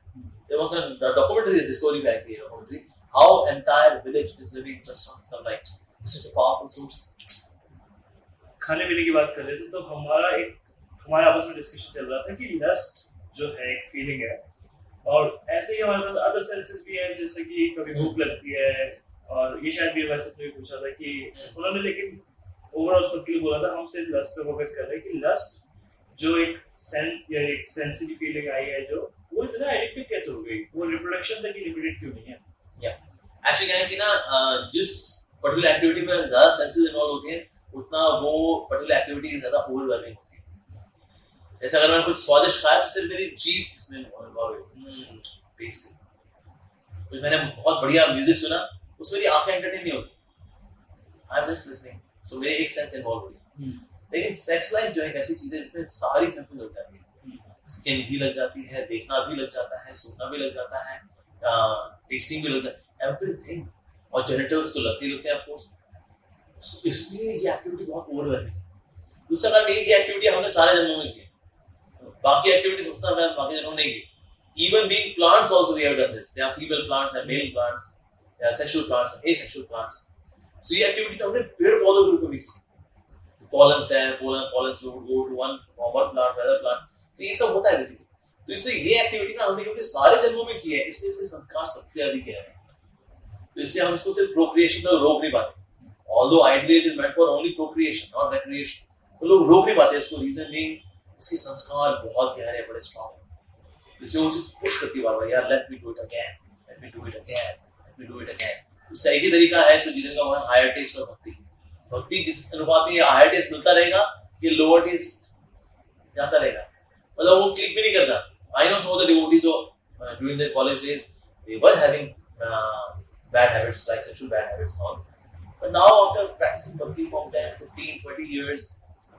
There was a documentary discovery back here, documentary, how entire village is living just on sunlight. It's such a powerful source. खाने पीने की बात कर रहे थे तो हमारा एक हमारे आपस में डिस्कशन चल रहा था कि लस्ट जो है एक फीलिंग है। और ऐसे ही हमारे पास अदर सेंसेस भी हैं, जैसे कि कभी भूख लगती है, और ये शायद भी वैसे भी पूछा था कि उन्होंने लेकिन ओवरऑल सबके लिए बोला था, हम सिर्फ़ लस्ट पे फोकस कर रहे हैं कि लस्ट जो एक सेंस या एक सेंसिटिव फीलिंग आई है जो, वो इतना एडिक्टिव कैसे हो गई? वो रिप्रोडक्शन तक ही लिमिटेड क्यों नहीं है? या एक्चुअली क्या है कि ना जिस पर्टिकुलर एक्टिविटी में ज़्यादा सेंसेस इन्वॉल्व होते हैं, उतना वो पर्टिकुलर एक्टिविटी ज़्यादा ओवरवेलमिंग जैसे अगर मैंने कुछ स्वादिष्ट खाया तो सिर्फ़ मेरी जीभ इसमें तो मैंने बहुत बढ़िया म्यूज़िक सुना उसमें मेरी आँखें एंटरटेन नहीं होती। I am just listening so मेरे एक सेंस इन्वॉल्व हो गई हम्म, लेकिन सेक्स लाइफ जो है ऐसी चीज़ है जिसमें सारी सेंसेस लग जाती है। स्किन भी लग जाती है देखना भी लग जाता है सुनना भी लग जाता है टेस्टिंग भी लग जाता है। एवरीथिंग और जेनिटल्स तो लगते ही लगते हैं ऑफकोर्स इसलिए ये एक्टिविटी बहुत ओवरवेलमिंग है। दूसरा कारण ये एक्टिविटी हमने सारे जन्मों में की है बाकी एक्टिविटीज़ सबसे ज़्यादा बाकी जन्मों में नहीं की even being plants also, we have done this. There are female plants and male plants, there are sexual plants and asexual plants. So, ये एक्टिविटी तो हमने पेड़ पौधों के रूप में की पॉलन्स है pollen pollens would go to one one plant other plant तो ये सब होता है बेसिकली तो इसलिए ये एक्टिविटी ना हमने क्योंकि सारे जन्मों में की है, इसलिए इसके संस्कार सबसे अधिक है। तो इसलिए हम इसको सिर्फ़ प्रोक्रिएशन तक रोक नहीं पाते। Although ideally it is meant for only procreation not recreation तो लोग रोक नहीं पाते, इसको रीजन बीइंग इसके संस्कार बहुत गहरे बड़े स्ट्रांग है। तो इसलिए वो चीज़ पुश करती बार बार यार let me do it again let me do it again let me do it again उसका एक ही तरीका है इसको जीने का वो है हायर टेस्ट और भक्ति। भक्ति जिस अनुपात में हायर टेस्ट मिलता रहेगा, ये लोअर टेस्ट जाता रहेगा। मतलब वो क्लिक भी नहीं करता। I know some of the devotees during their college days they were having bad habits like sexual bad habits all but now after practising bhakti from 10 15 20 years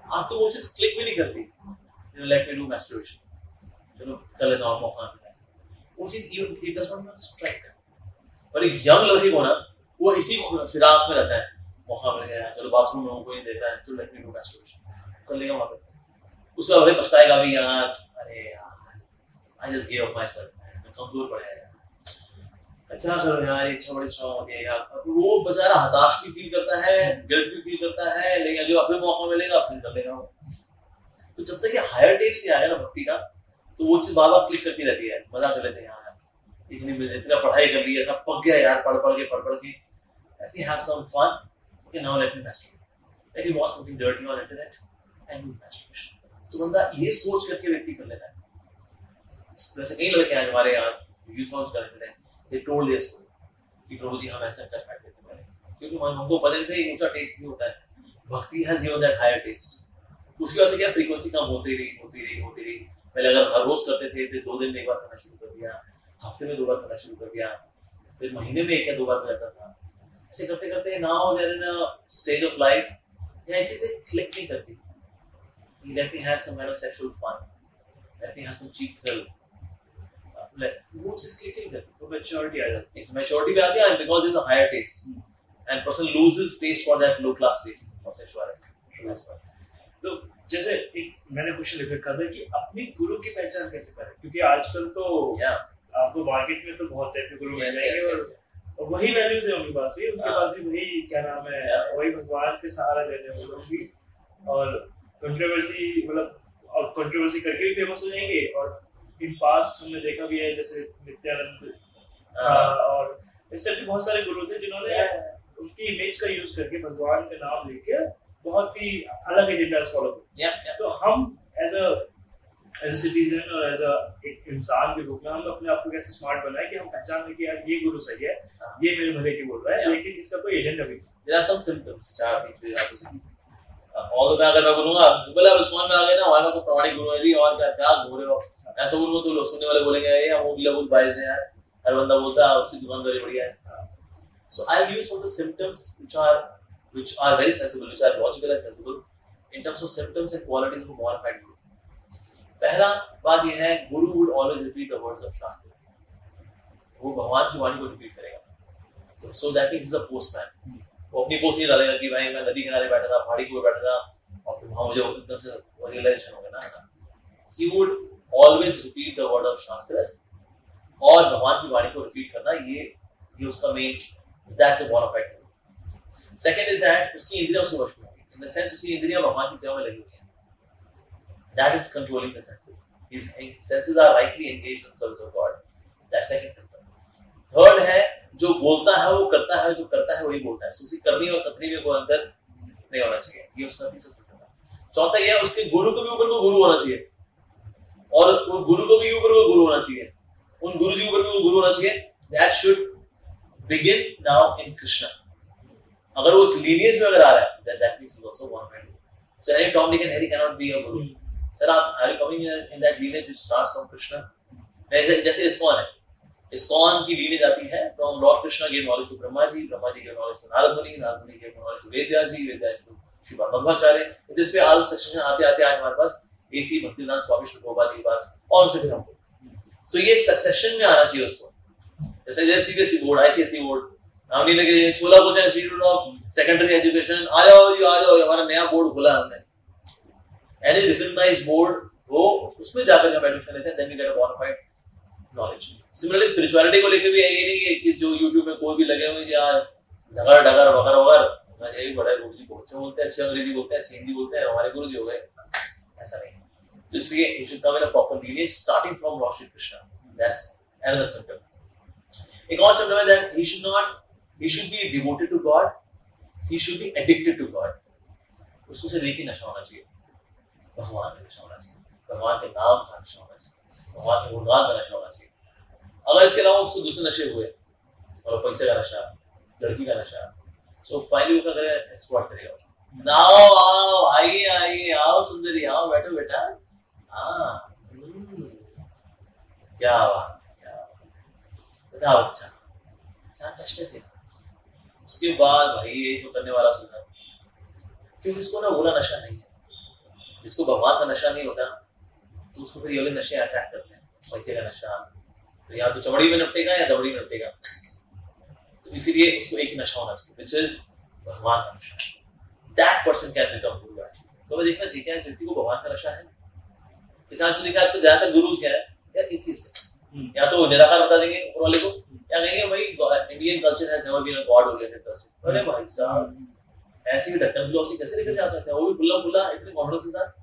आज तो वो चीज़ क्लिक भी नहीं करती। You know let me do masturbation चलो कर लेता हूँ मौका मिला। है वो चीज़ even it does not even strike और एक यंग लड़के को ना वो इसी फिराक में रहता है। मौका मिल गया चलो बाथरूम में हूँ कोई नहीं देख रहा है तो लेट मी डू मैस्टरबेशन कर लेगा वहाँ पे। उसका बड़े पछताएगा भी यार अरे यार I just give up myself मैं कमज़ोर पड़ गया अच्छा करो यार ये इच्छा बड़ी स्ट्रांग होती है यार। वो बेचारा हताश भी फील करता है गिल्ट भी फील करता है लेकिन जो अपने मौका मिलेगा फिर कर लेगा वो। तो जब तक ये हायर टेस्ट नहीं आएगा ना भक्ति का तो वो चीज़ बार बार क्लिक करती रहती है। मज़ा कर लेते हैं यार। इतनी इतना पढ़ाई कर ली, इतना पक गया यार, पढ़ पढ़ के, पढ़ पढ़ के। Let तो बंदा ये सोच करके व्यक्ति कर लेता है। कई लड़के हैं हमारे यहाँ यूथ दे टोल्ड कि प्रभु जी, हम ऐसा कर क्योंकि हमको पता नहीं था ये ऊँचा टेस्ट नहीं होता है। भक्ति हैज़ दैट हायर टेस्ट उसकी वजह से क्या फ्रीक्वेंसी कम होती रही होती रही होती रही। पहले अगर हर रोज करते थे फिर दो दिन में एक बार करना शुरू कर दिया हफ़्ते में दो बार करना शुरू कर दिया फिर महीने में एक या दो बार करता था। ऐसे करते करते now they're in a stage of life ये चीज़ें क्लिक नहीं करती। let me have some kind of sexual fun let me have some cheap thrill वो चीज़ क्लिक नहीं करती। तो मैच्योरिटी आ जाती एक मैच्योरिटी भी आती है because is a higher taste and person loses taste for that low class taste of sexuality तो जैसे एक मैंने क्वेश्चन रखा था कि अपने गुरु की पहचान कैसे करें? क्योंकि आजकल तो या आपको मार्केट में तो बहुत टाइप के गुरु मिल जाएँगे और और वही वैल्यूज़ है उनके पास भी। उनके हाँ। पास भी वही क्या नाम है Yeah. वही भगवान के सहारा लेने वाले लोग भी। और कंट्रोवर्सी मतलब और कंट्रोवर्सी करके भी फ़ेमस हो जाएँगे। और इन पास्ट हमने देखा भी है जैसे नित्यानंद था और इससे भी बहुत सारे गुरु थे जिन्होंने उनकी इमेज का यूज़ करके भगवान का नाम लेके बहुत ही अलग एजेंडा फॉलो या तो हम एज अ एज सिटीजन और एज एक इंसान के रूप में हम अपने आप को कैसे स्मार्ट बनाए कि हम पहचान लें कि यार ये गुरु सही है हाँ। ये मेरे भले की बोल रहा है लेकिन इसका कोई एजेंडा भी देयर आर सम सिम्पटम्स चार तीन आप उसे और तो अगर मैं बोलूँगा बोले अब उस्मान में आ गए ना हमारे पास प्रमाणिक गुरु है जी और क्या क्या घूर रहे हो ऐसा बोलूँगा तो लोग सुनने वाले बोलेंगे ये हम ओगला बोल बाइज है यार। हर बंदा बोलता है उसकी दुकान बड़ी बढ़िया है। So I use some the symptoms which are which are very sensible which are logical and sensible in terms of symptoms and qualities of modified guru पहला बात यह है guru would always repeat the words of shastra वो भगवान की वाणी को repeat करेगा। So that is a postman वो अपनी पोस्ट नहीं डालेगा कि भाई मैं नदी किनारे बैठा था, पहाड़ी के बैठा था, और फिर वहाँ मुझे एकदम से रियलाइजेशन हो गया ना he would always repeat the word of shastras और भगवान की वाणी को रिपीट करना, ये ये उसका main that's the one of second is that उसकी इंद्रियाँ उसके वश में होगी इन द सेंस उसकी इंद्रियाँ भगवान की सेवा में लगी हुई हैं। Is controlling the senses. His senses are rightly engaged in the service of God. That's second symptom. Third है, जो बोलता है, वो करता है, जो करता है, वही बोलता है। उसकी करनी और कथनी में कोई अंतर नहीं होना चाहिए। ये उसका तीसरा सिम्टम है। चौथा ये उसके गुरु के भी ऊपर कोई गुरु होना चाहिए। और उन गुरु को भी ऊपर कोई गुरु होना चाहिए। उन गुरु जी ऊपर भी कोई गुरु होना चाहिए। That should begin now in Krishna अगर वो उस लीनियज में अगर आ रहा है that means he also one man so any Tom Dick and Harry can not be a guru sir आप are you coming in that lineage which starts from Krishna जैसे इसकॉन है। इसकॉन की lineage आती है from Lord Krishna gave knowledge to Brahma ji Brahma ji gave knowledge to Narad Muni Narad Muni gave knowledge to Vedvyas ji Vedvyas to Shri Madhvacharya this पे all succession आते आते आज हमारे पास AC Bhaktinath Swami Shri Gopa ji के पास और से फिर हमको सो ये एक सक्सेशन में आना चाहिए उसको। जैसे जैसे सीबीएसई बोर्ड आईसीएसई बोर्ड हम नहीं लगे, छोला पूछा इंस्टीट्यूट ऑफ़ सेकेंडरी एजुकेशन आ जाओ जी, आ जाओ, हमारा नया बोर्ड खुला हमने। एनी रिकॉग्नाइज्ड बोर्ड वो उसमें जाकर हम एडमिशन लेते हैं then we get a bona fide knowledge similarly spirituality को लेके भी ये नहीं है कि जो यूट्यूब में कोई भी लगे हुए यार ढगर ढगर वगर वगर यही बड़ा गुरु जी बहुत बोलते हैं, अच्छे अंग्रेज़ी बोलते हैं, अच्छे हिंदी बोलते हैं, हमारे गुरु जी हो गए। ऐसा नहीं। तो इसलिए you should come in a proper lineage starting from Shri Krishna that's another symptom एक और सिम्पटम है that he should not he should be devoted to God he should be addicted to God उसको सिर्फ़ एक ही नशा होना चाहिए। भगवान का नशा होना चाहिए। भगवान के नाम का नशा होना चाहिए। भगवान के गुणगान का नशा होना चाहिए। अगर इसके अलावा उसको दूसरे नशे हुए, और पैसे का नशा, लड़की का नशा सो फाइनली उसका करे? एक्सप्लोर करेगा नाओ आओ, आइए आइए, आओ, सुंदरी, आओ, बैठो बेटा। हाँ। हम्म। क्या बात, क्या बताओ अच्छा क्या कष्ट है उसके बाद भाई ये जो करने वाला सुना क्योंकि इसको ना बोला नशा नहीं है। जिसको भगवान का नशा नहीं होता तो उसको फिर ये वाले नशे अट्रैक्ट करते हैं। पैसे का नशा। तो या तो चमड़ी में निपटेगा या दबड़ी में निपटेगा। तो इसीलिए उसको एक ही नशा होना चाहिए विच इज़ भगवान का नशा। दैट पर्सन कैन बिकम गुरु तो मैं देखना चाहिए क्या, इस व्यक्ति को भगवान का नशा है? इस आज देखा आजकल ज़्यादातर गुरु क्या है? या एक ही। से। या तो निराकार बता देंगे ऊपर वाले को, या कहेंगे, भाई Indian culture has never been a god oriented culture अरे भाई साहब, ऐसी भी ढक्कन फिलोसफी कैसे लेकर जा सकते हैं? वो भी खुला खुला, इतने कॉन्फिडेंस के साथ।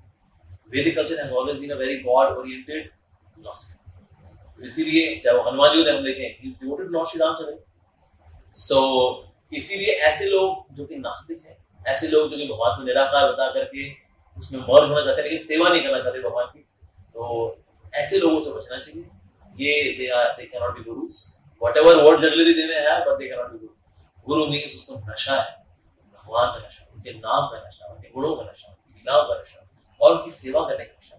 Vedic culture has always been a very God-oriented philosophy. इसीलिए, चाहे वो हनुमान जी हम देखें he is devoted Lord Shri Ramchandra so इसीलिए ऐसे लोग जो कि नास्तिक हैं, ऐसे लोग जो कि भगवान को निराकार बता करके उसमें मर्ज होना चाहते हैं, लेकिन सेवा नहीं करना चाहते भगवान की तो ऐसे लोगों से बचना चाहिए। ये they are they can not be gurus whatever word jugglery they में है but they can not be guru guru means उसको नशा है। भगवान का नशा, उनके नाम का नशा, उनके गुणों का नशा, उनकी लीलाओं का नशा, और उनकी सेवा करने का नशा।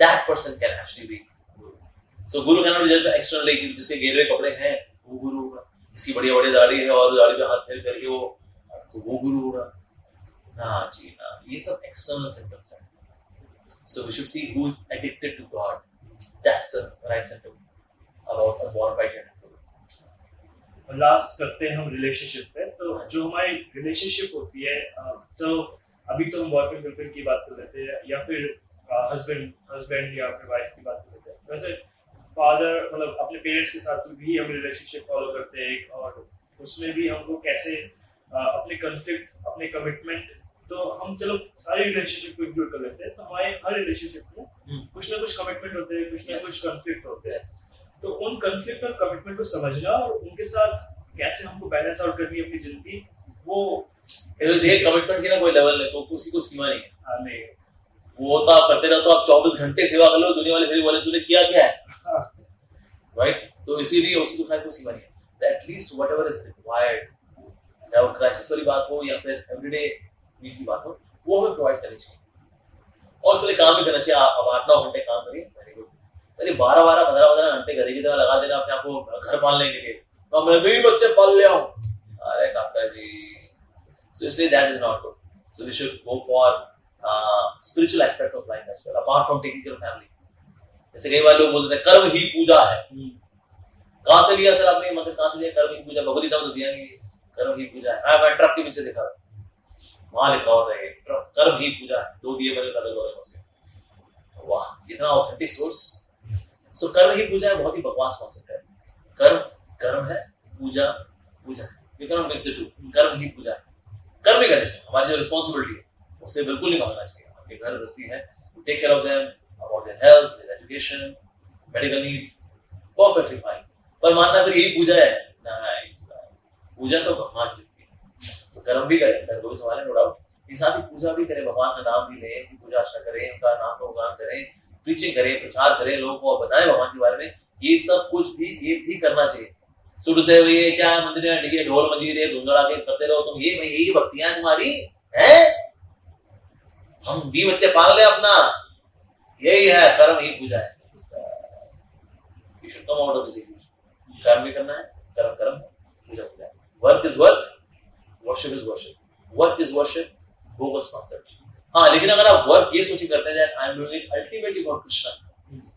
That person can actually be guru so guru can not be just externally जिसके गेरुए कपड़े हैं, वो गुरु होगा। इसकी बढ़िया बड़ी दाढ़ी है और दाढ़ी पे हाथ फेर करके वो तो वो गुरु होगा। ना जी, ना। ये सब एक्सटर्नल सिम्टम्स हैं। So, we should see who is addicted to god. That's the right symptom. About a bona fide last करते हैं हम रिलेशनशिप पे। तो जो हमारी रिलेशनशिप होती है तो अभी तो हम बॉयफ्रेंड गर्लफ्रेंड की बात कर लेते हैं या फिर हस्बैंड हस्बैंड या फिर वाइफ की बात कर लेते हैं। वैसे फादर मतलब अपने पेरेंट्स के साथ भी हम रिलेशनशिप फॉलो करते हैं और उसमें भी हमको कैसे अपने कन्फ्लिक्ट अपने कमिटमेंट तो हम चलो सारी रिलेशनशिप को इंक्लूड कर लेते हैं। तो हमारे हर रिलेशनशिप में हम्म। कुछ ना कुछ कमिटमेंट होते हैं कुछ ना कुछ कन्फ्लिक्ट होते हैं। तो उन कन्फ्लिक्ट और कमिटमेंट को समझना और उनके साथ कैसे हमको बैलेंस आउट करनी है अपनी ज़िंदगी वो कमिटमेंट की ना कोई लेवल नहीं तो किसी को सीमा नहीं है। हाँ, नहीं। वो तो आप करते रहो तो आप चौबीस घंटे सेवा कर लो दुनिया वाले फिर बोले तूने किया क्या है? राइट तो इसीलिए उसको खैर कोई सीमा नहीं है। At least whatever is required चाहे वो क्राइसिस वाली बात हो या फिर एवरीडे नीड की बात हो वो हमें प्रोवाइड करनी चाहिए। और उसके लिए काम भी करना चाहिए। आप आठ नौ घंटे काम करिए। अरे बारह बारह पंद्रह पंद्रह घंटे घर की तरह लगा देना अपने आपको घर पालने के लिए। तो मैं भी बच्चे पाल ले आऊँ। अरे काका जी। सो इसलिए that is not good so we should go for spiritual aspect of life as well apart from taking care family जैसे कई बार लोग बोलते हैं कर्म ही पूजा है। कहाँ से लिया सर आपने मतलब कहाँ से लिया? कर्म ही पूजा। भगवती तो दिया नहीं कर्म ही पूजा है। हाँ, मैं ट्रक के पीछे दिखा। वहाँ लिखा होता है कर्म ही पूजा है। दो दिए मेरे अलग से। वाह कितना ऑथेंटिक सोर्स सो कर्म ही पूजा है बहुत ही बकवास कॉन्सेप्ट है कर्म कर्म है पूजा पूजा you can not mix the two कर्म ही पूजा है कर्म ही चाहिए हमारी जो रिस्पांसिबिलिटी है उससे बिल्कुल नहीं भागना चाहिए आपके घर गृहस्थी है take care of them about their health their education medical needs perfectly fine पर मानना फिर यही पूजा है नाइस पूजा तो भगवान की है तो कर्म भी करें घर को संभाले नो डाउट साथ ही पूजा भी करें भगवान का नाम भी लें पूजा अर्चना करें उनका नाम का उगान करें प्रीचिंग करें, प्रचार करें, लोगों को बताएँ भगवान के बारे में, ये सब कुछ भी, ये भी करना चाहिए। शुरू से ये क्या मंदिर में डीजे ढोल मंजीरे धुंधड़ा के करते रहो, तुम ये यही भक्तियाँ तुम्हारी, है? हम भी बच्चे पाल ले अपना। यही है, कर्म ही पूजा है। You should come out of this कर्म भी करना है, कर्म कर्म, पूजा पूजा work is work worship is worship work is worship bogus concept हाँ लेकिन अगर आप वर्क ये सोच करते हैं I am doing it ultimately for Krishna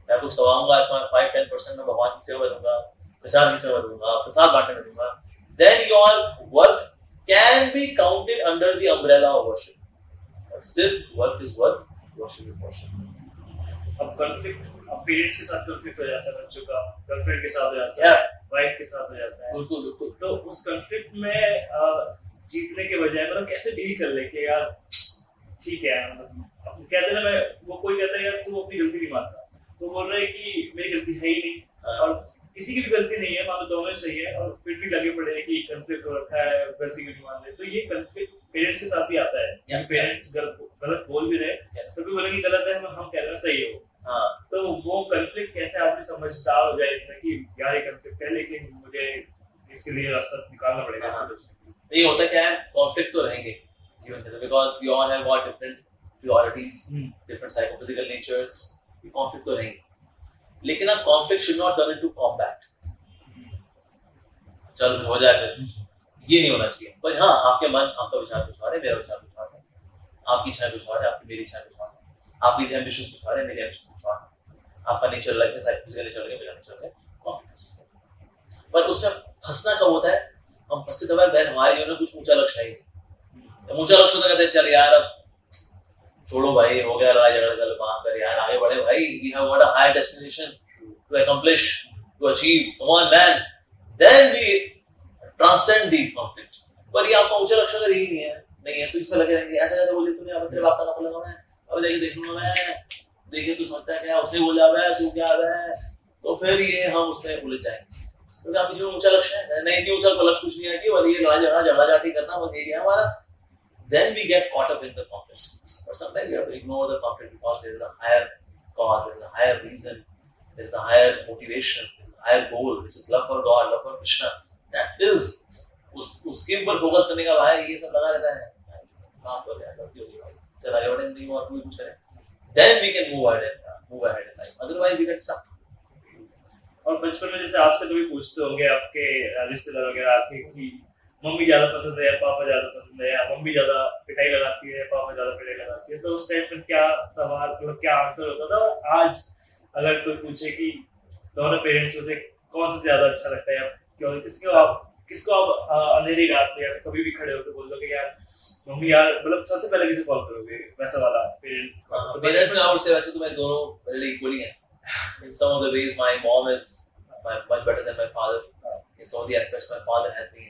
मैं कुछ कमाऊँगा इसमें फाइव टेन परसेंट में भगवान की सेवा दूँगा प्रचार की सेवा दूँगा प्रसाद बांटने दूँगा then your work can be counted under the umbrella of worship but still work is work worship is worship अब कॉन्फ्लिक्ट अब पेरेंट्स के साथ कॉन्फ्लिक्ट हो जाता है बच्चों का गर्लफ्रेंड के साथ हो जाता है वाइफ के साथ हो जाता है। बिल्कुल बिल्कुल। तो उस कॉन्फ्लिक्ट में जीतने के बजाय मतलब कैसे डील कर ले कि यार ठीक है मतलब कहते ना मैं वो कोई कहता है यार तू अपनी गलती नहीं मानता। तो बोल रहे कि मेरी गलती है ही नहीं। हाँ। और किसी की भी गलती नहीं है मानो दोनों सही है और फिर भी लगे पड़े हैं कि कंफ्लिक्ट हो रखा है गलती क्यों नहीं मान रहे। तो ये कंफ्लिक्ट पेरेंट्स के साथ भी आता है कि पेरेंट्स गलत गलत बोल भी रहे तो भी बोले कि गलत है हम कह रहे हैं सही है वो। हाँ। तो वो कंफ्लिक्ट कैसे आपने समझता हो जाए कि यार ये कंफ्लिक्ट है लेकिन मुझे इसके लिए रास्ता निकालना पड़ेगा हाँ। ये होता क्या है कॉन्फ्लिक्ट तो रहेंगे। जीवन के अंदर because we all have got different priorities different psychophysical natures ये कॉन्फ्लिक्ट तो रहेंगे लेकिन अब conflict should not turn into combat चल हो जाए फिर। ये नहीं होना चाहिए। पर हाँ आपके मन आपका विचार कुछ और है मेरा विचार कुछ और है। आपकी इच्छा कुछ और है आपकी मेरी इच्छा कुछ और है। आपकी एम्बिशंस कुछ और है मेरी एम्बिशंस कुछ और है। आपका नेचर अलग है साइकोफिजिकल नेचर अलग है मेरा नेचर अलग है कॉन्फ्लिक्ट पर उसमें फंसना कब होता है? हम फंसते तो बहन हमारे जीवन में कुछ ऊँचा लक्ष्य है ऊँचा लक्ष्य तो कहते चल यार, अब छोड़ो भाई, हो गया लड़ाई झगड़ा, चलो माफ़ कर यार, आगे बढ़े भाई we have what a high destination to accomplish to achieve come on man then we transcend the conflict पर ये आपका ऊँचा लक्ष्य अगर यही नहीं है नहीं है तो इसमें लगे रहेंगे। ऐसा कैसे बोले, तूने अब तेरे बाप का नाम लगा मैं अब देखिए देख लूँगा मैं। देखिए, तू समझता क्या? उसे बोल जावे तू क्या है? तो फिर ये हम उसमें भूल जाएँगे। क्योंकि आपकी जो ऊँचा लक्ष्य है। नहीं ऊँचा लक्ष्य कुछ नहीं है कि वाली ये लड़ा झगड़ा झगड़ा झाटी करना, बस है हमारा। then we get caught up in the conflict but sometimes we have to ignore the conflict because there is a higher cause there is a higher reason there is a higher motivation there is a higher goal which is love for God love for Krishna that is उस उसके ऊपर focus करने का भाई ये सब लगा रहता है माफ कर यार गलती होगी भाई चल आगे बढ़े नहीं और कोई कुछ करे then we can move ahead and move ahead in life otherwise we get stuck और बचपन में जैसे आपसे कभी पूछते होंगे आपके रिश्तेदार वगैरह आपके कि मम्मी ज़्यादा पसंद है पापा ज़्यादा पसंद है या मम्मी ज़्यादा पिटाई लगाती है पापा ज़्यादा पिटाई लगाती है तो उस टाइम पर क्या सवाल मतलब क्या आंसर होता था? आज अगर कोई पूछे कि दोनों पेरेंट्स में से कौन सा ज़्यादा अच्छा लगता है क्यों किसको आप किसको आप अंधेरी रात में या कभी भी खड़े होकर बोल दोगे यार मम्मी यार मतलब सबसे पहले किसे कॉल करोगे? वैसा वाला पेरेंट्स पेरेंट्स वैसे तो मेरे दोनों मेरे इक्वली हैं। In some of the ways, my mom is much better than my father. In some of the aspects, my father has been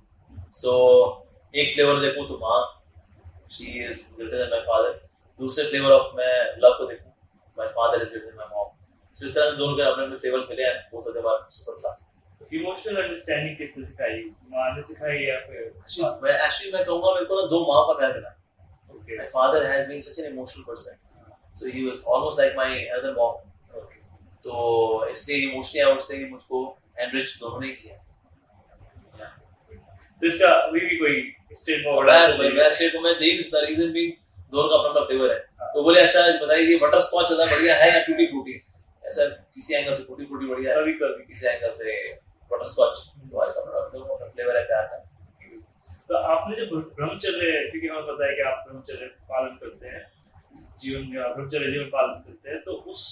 सो एक फ्लेवर देखूँ तो माँ she is greater than father दूसरे फ्लेवर ऑफ़ मैं love को देखूँ my father is greater my mom सो इस तरह से दोनों के अपने अपने फ्लेवर्स मिले हैं बहुत सारे बार सुपर क्लास इमोशनल अंडरस्टैंडिंग किसने सिखाई? माँ ने सिखाई या फिर मैं एक्चुअली मैं कहूँगा मेरे को ना दो माँ का प्यार मिला। Okay my father has been such an emotional person so he was almost like my other mom तो इसलिए इमोशनली आई वुड से मुझको एनरिच दोनों ने किया। तो इसका अभी भी कोई स्टेट फॉरवर्ड है मैं स्टेट में दिस द रीजन बीइंग दोनों का अपना अपना फ्लेवर है। तो बोले अच्छा बताइए ये बटर स्कॉच ज़्यादा बढ़िया है या टूटी फ्रूटी ऐसा किसी एंगल से टूटी फ्रूटी बढ़िया है। कभी कभी। किसी एंगल से बटर स्कॉच तुम्हारे का अपना फ्लेवर है प्यार का तो आपने जो ब्रह्मचर्य क्योंकि हमें पता है कि आप ब्रह्मचर्य पालन करते हैं जीवन में ब्रह्मचर्य जीवन पालन करते हैं तो उस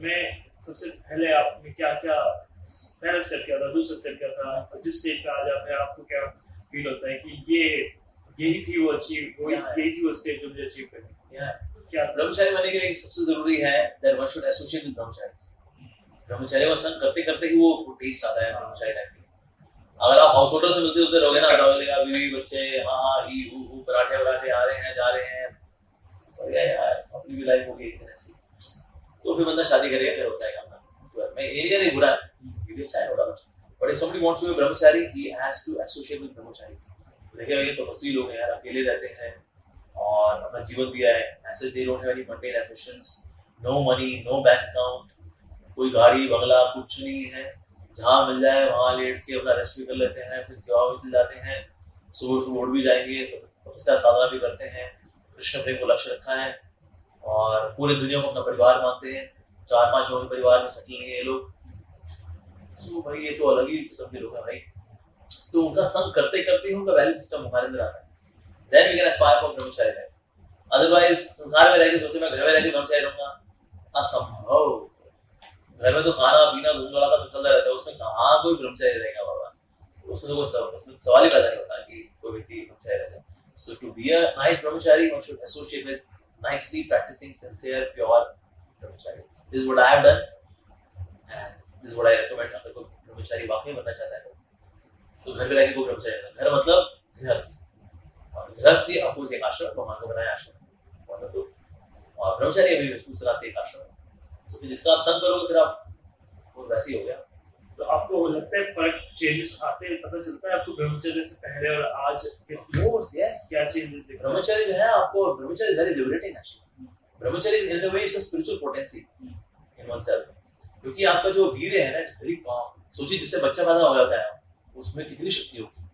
में सबसे पहले आपने क्या क्या पहला स्टेप क्या था? दूसरा स्टेप क्या था? जिस स्टेज पे आज आप आपको क्या फील होता है कि ये यही थी वो अचीव वो यही थी वो स्टेज जो मुझे अचीव करनी क्या? ब्रह्मचारी बनने के लिए सबसे ज़रूरी है that one should associate with brahmachari. Brahmachari का संग करते करते ही वो टेस्ट आता है ब्रह्मचारी लाइफ अगर आप हाउस होल्डर से मिलते होते रहोगे ना रहोगे बीवी बच्चे हाँ हाँ ही हु हु पराठे वराठे आ रहे हैं जा रहे हैं। बढ़िया यार अपनी भी लाइफ होगी एक दिन ऐसी तो फिर बंदा शादी करेगा फिर होता है काम। मैं ये नहीं कह रही बुरा ये भी अच्छा है थोड़ा but if somebody wants to be brahmachari he has to associate with brahmachari देखिए ये तो बसरी लोग हैं यार, अकेले रहते हैं और अपना जीवन दिया है। ऐसे they don't have any mundane ambitions no money no bank account कोई गाड़ी, बंगला, कुछ नहीं है। जहाँ मिल जाए, वहाँ लेट के अपना रेस्ट भी कर लेते हैं, फिर सेवा में चल जाते हैं। सुबह सुबह उठ भी जाएँगे, तपस्या, साधना भी करते हैं। कृष्ण प्रेम को लक्ष्य रखा है और पूरे दुनिया को अपना परिवार मानते हैं। चार पाँच लोगों के परिवार में सेटल है ये लोग। सो भाई, ये तो अलग ही किस्म के लोग हैं भाई। तो उनका संग करते करते ही उनका वैल्यू सिस्टम हमारे अंदर आता है। Then we can aspire for brahmachari life otherwise संसार में रह के सोचे, मैं घर में रह के ब्रह्मचारी रहूँगा। असंभव। घर में तो खाना, पीना धूम का सब चलता रहता है। उसमें कहाँ कोई ब्रह्मचारी रहेगा बाबा? उसमें तो कोई सब उसमें सवाल ही पैदा नहीं होता कि कोई व्यक्ति ब्रह्मचारी रहेगा so to be a nice brahmachari, one should associate with nicely practicing, sincere, pure brahmachari this is what i have done is what i recommend अगर कोई ब्रह्मचारी वाकई बनना चाहता है। तो घर में रहकर कोई ब्रह्मचारी घर मतलब गृहस्थ। और गृहस्थ भी अपोज एक आश्रम भगवान का बनाया आश्रम। और ब्रह्मचारी अभी उस तरह से एक आश्रम है। तो जिसका आप संग करोगे फिर आप वो वैसे ही हो गया। तो आपको लगता है फ़र्क चेंजेस आते हैं पता चलता है आपको ब्रह्मचर्य से पहले और आज के कोर्स यस क्या चेंजेस दिख ब्रह्मचर्य जो है आपको ब्रह्मचर्य very liberating actually brahmacharya in a way is a spiritual potency in oneself क्योंकि आपका जो वीर है ना इट्स वेरी पावरफुल सोचिए जिससे बच्चा पैदा हो जाता है उसमें कितनी शक्ति होगी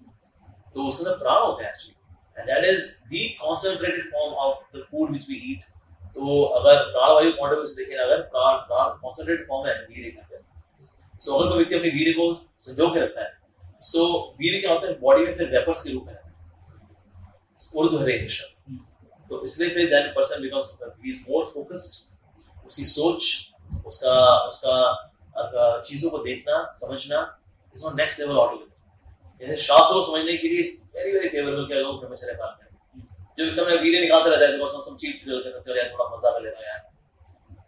तो उसके अंदर प्राण होते हैं actually and that is the concentrated form of the food which we eat. तो अगर पॉइंट ऑफ़ व्यू से देखें अगर प्राण प्राण कॉन्सेंट्रेट फॉर्म है वीर के अंदर सो अगर कोई व्यक्ति अपने वीर को संजो के रखता है सो वीर क्या होता है? बॉडी में फिर वेपर्स के रूप में है। उर्द हरे तो इसलिए फिर that person because he is more focused उसकी सोच उसका उसका चीज़ों को देखना, समझना is on next level altogether जैसे शास्त्र को समझने के लिए वेरी वेरी फेवरेबल क्या ब्रह्मचर्य पालन जो एकदम वीडियो निकालते रहता है बिकॉज़ हम सब चीज़ थ्रिल चलो यार थोड़ा मज़ा कर लेता यार।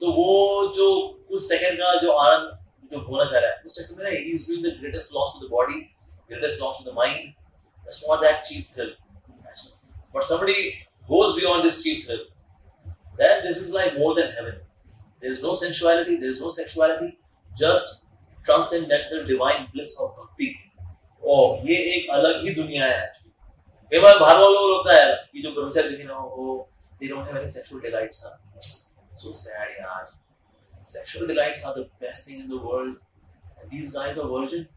तो वो जो कुछ सेकंड का जो आनंद, जो होना चाह रहा है, उस चक्कर में he is doing the greatest loss to the body greatest loss to the mind that's not that cheap thrill but somebody goes beyond this cheap thrill, then this is like more than heaven. there is no sensuality there is no sexuality just transcendental divine bliss of bhakti oh ये एक अलग ही दुनिया है कई बार बाहर वालों को होता है कि जो कर्मचारी दिखे ना वो they don't have any sexual delights so sad यार sexual delights are the best thing in the world and these guys are virgin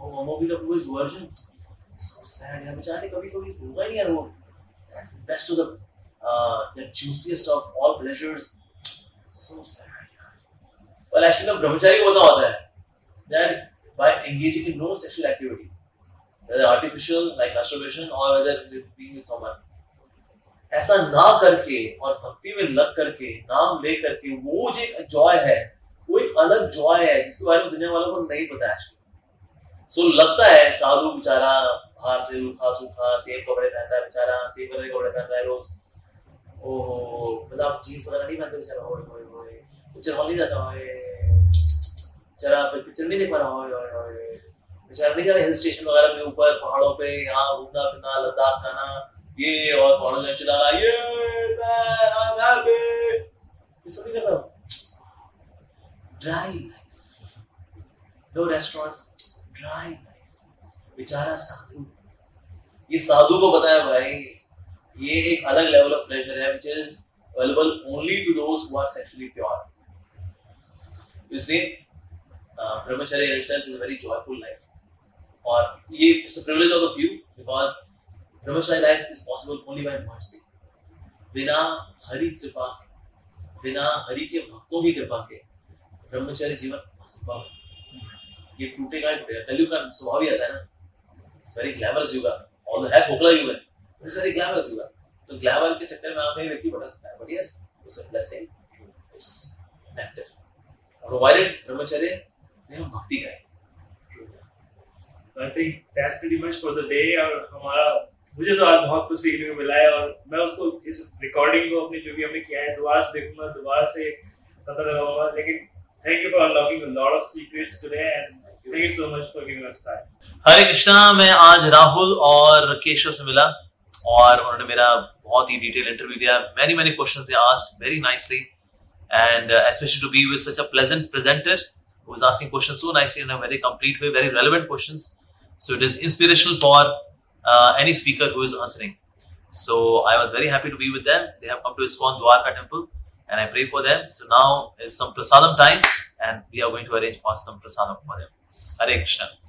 oh mama भी who is virgin so sad यार बेचारे कभी कभी होगा नहीं यार वो that best of the uh, the juiciest of all pleasures so sad यार Well actually ब्रह्मचारी को पता होता है that by engaging in no sexual activity whether artificial like masturbation or whether being with someone ऐसा ना करके और भक्ति में लग करके नाम ले करके वो जो एक जॉय है वो एक अलग जॉय है जिसके बारे में दुनिया वालों को नहीं पता है सो so, लगता है साधु बेचारा बाहर से रूखा सूखा सेम कपड़े पहनता है बेचारा सेम कलर कपड़े पहनता है रोज। मतलब जीन्स वगैरह नहीं पहनते बेचारा, ओए ओए ओए। पिक्चर हॉल नहीं जाता, ओए। जरा पिक्चर नहीं देख पा रहा, ओए ओए ओए। बेचारा नहीं जा रहा हिल स्टेशन वगैरह पे ऊपर, पहाड़ों पे, यहाँ घूमना फिरना, लद्दाख जाना। ये, और पहाड़ों में चलाना ये, मैं, I'm happy ये सब कर रहा dry life no restaurants dry life बेचारा साधु। ये साधु को बताया भाई ये एक अलग लेवल ऑफ़ प्लेजर है which is available only to those who are sexually pure इसलिए brahmacharya in itself is very joyful life और ये it's a privilege of the few because brahmacharya life is possible only by mercy बिना हरि कृपा के, बिना हरि के भक्तों की कृपा के ब्रह्मचर्य जीवन असंभव है। ये टूटेगा ही टूटेगा। कलयुग का स्वभाव ही ऐसा है ना। इट्स वेरी ग्लैमरस युग ऑल है, खोखला युग है। तो ग्लैमर के चक्कर में व्यक्ति बढ़ सकता है। But yes it's a blessing it's nectar provided brahmacharya में हम भक्ति करें। I think that's pretty much for the day. और हमारा मुझे तो आज बहुत कुछ सीखने को मिला है और मैं उसको इस रिकॉर्डिंग को अपनी जो भी हमने किया है दोबारा से देखूँगा दोबारा से पता लगाऊँगा। लेकिन thank you for unlocking a lot of secrets today and thank you so much for giving us time Hare Krishna मैं आज राहुल और केशव से मिला। और उन्होंने मेरा बहुत ही डिटेल इंटरव्यू दिया many many questions they asked very nicely uh, especially to be with such a pleasant presenter who was asking questions so nicely in a very complete way, very relevant questions. So it is inspirational for uh, any speaker who is answering. So I was very happy to be with them. They have come to ISKCON Dwarka temple and I pray for them. So now is some prasadam time and we are going to arrange for some prasadam for them. Hare Krishna.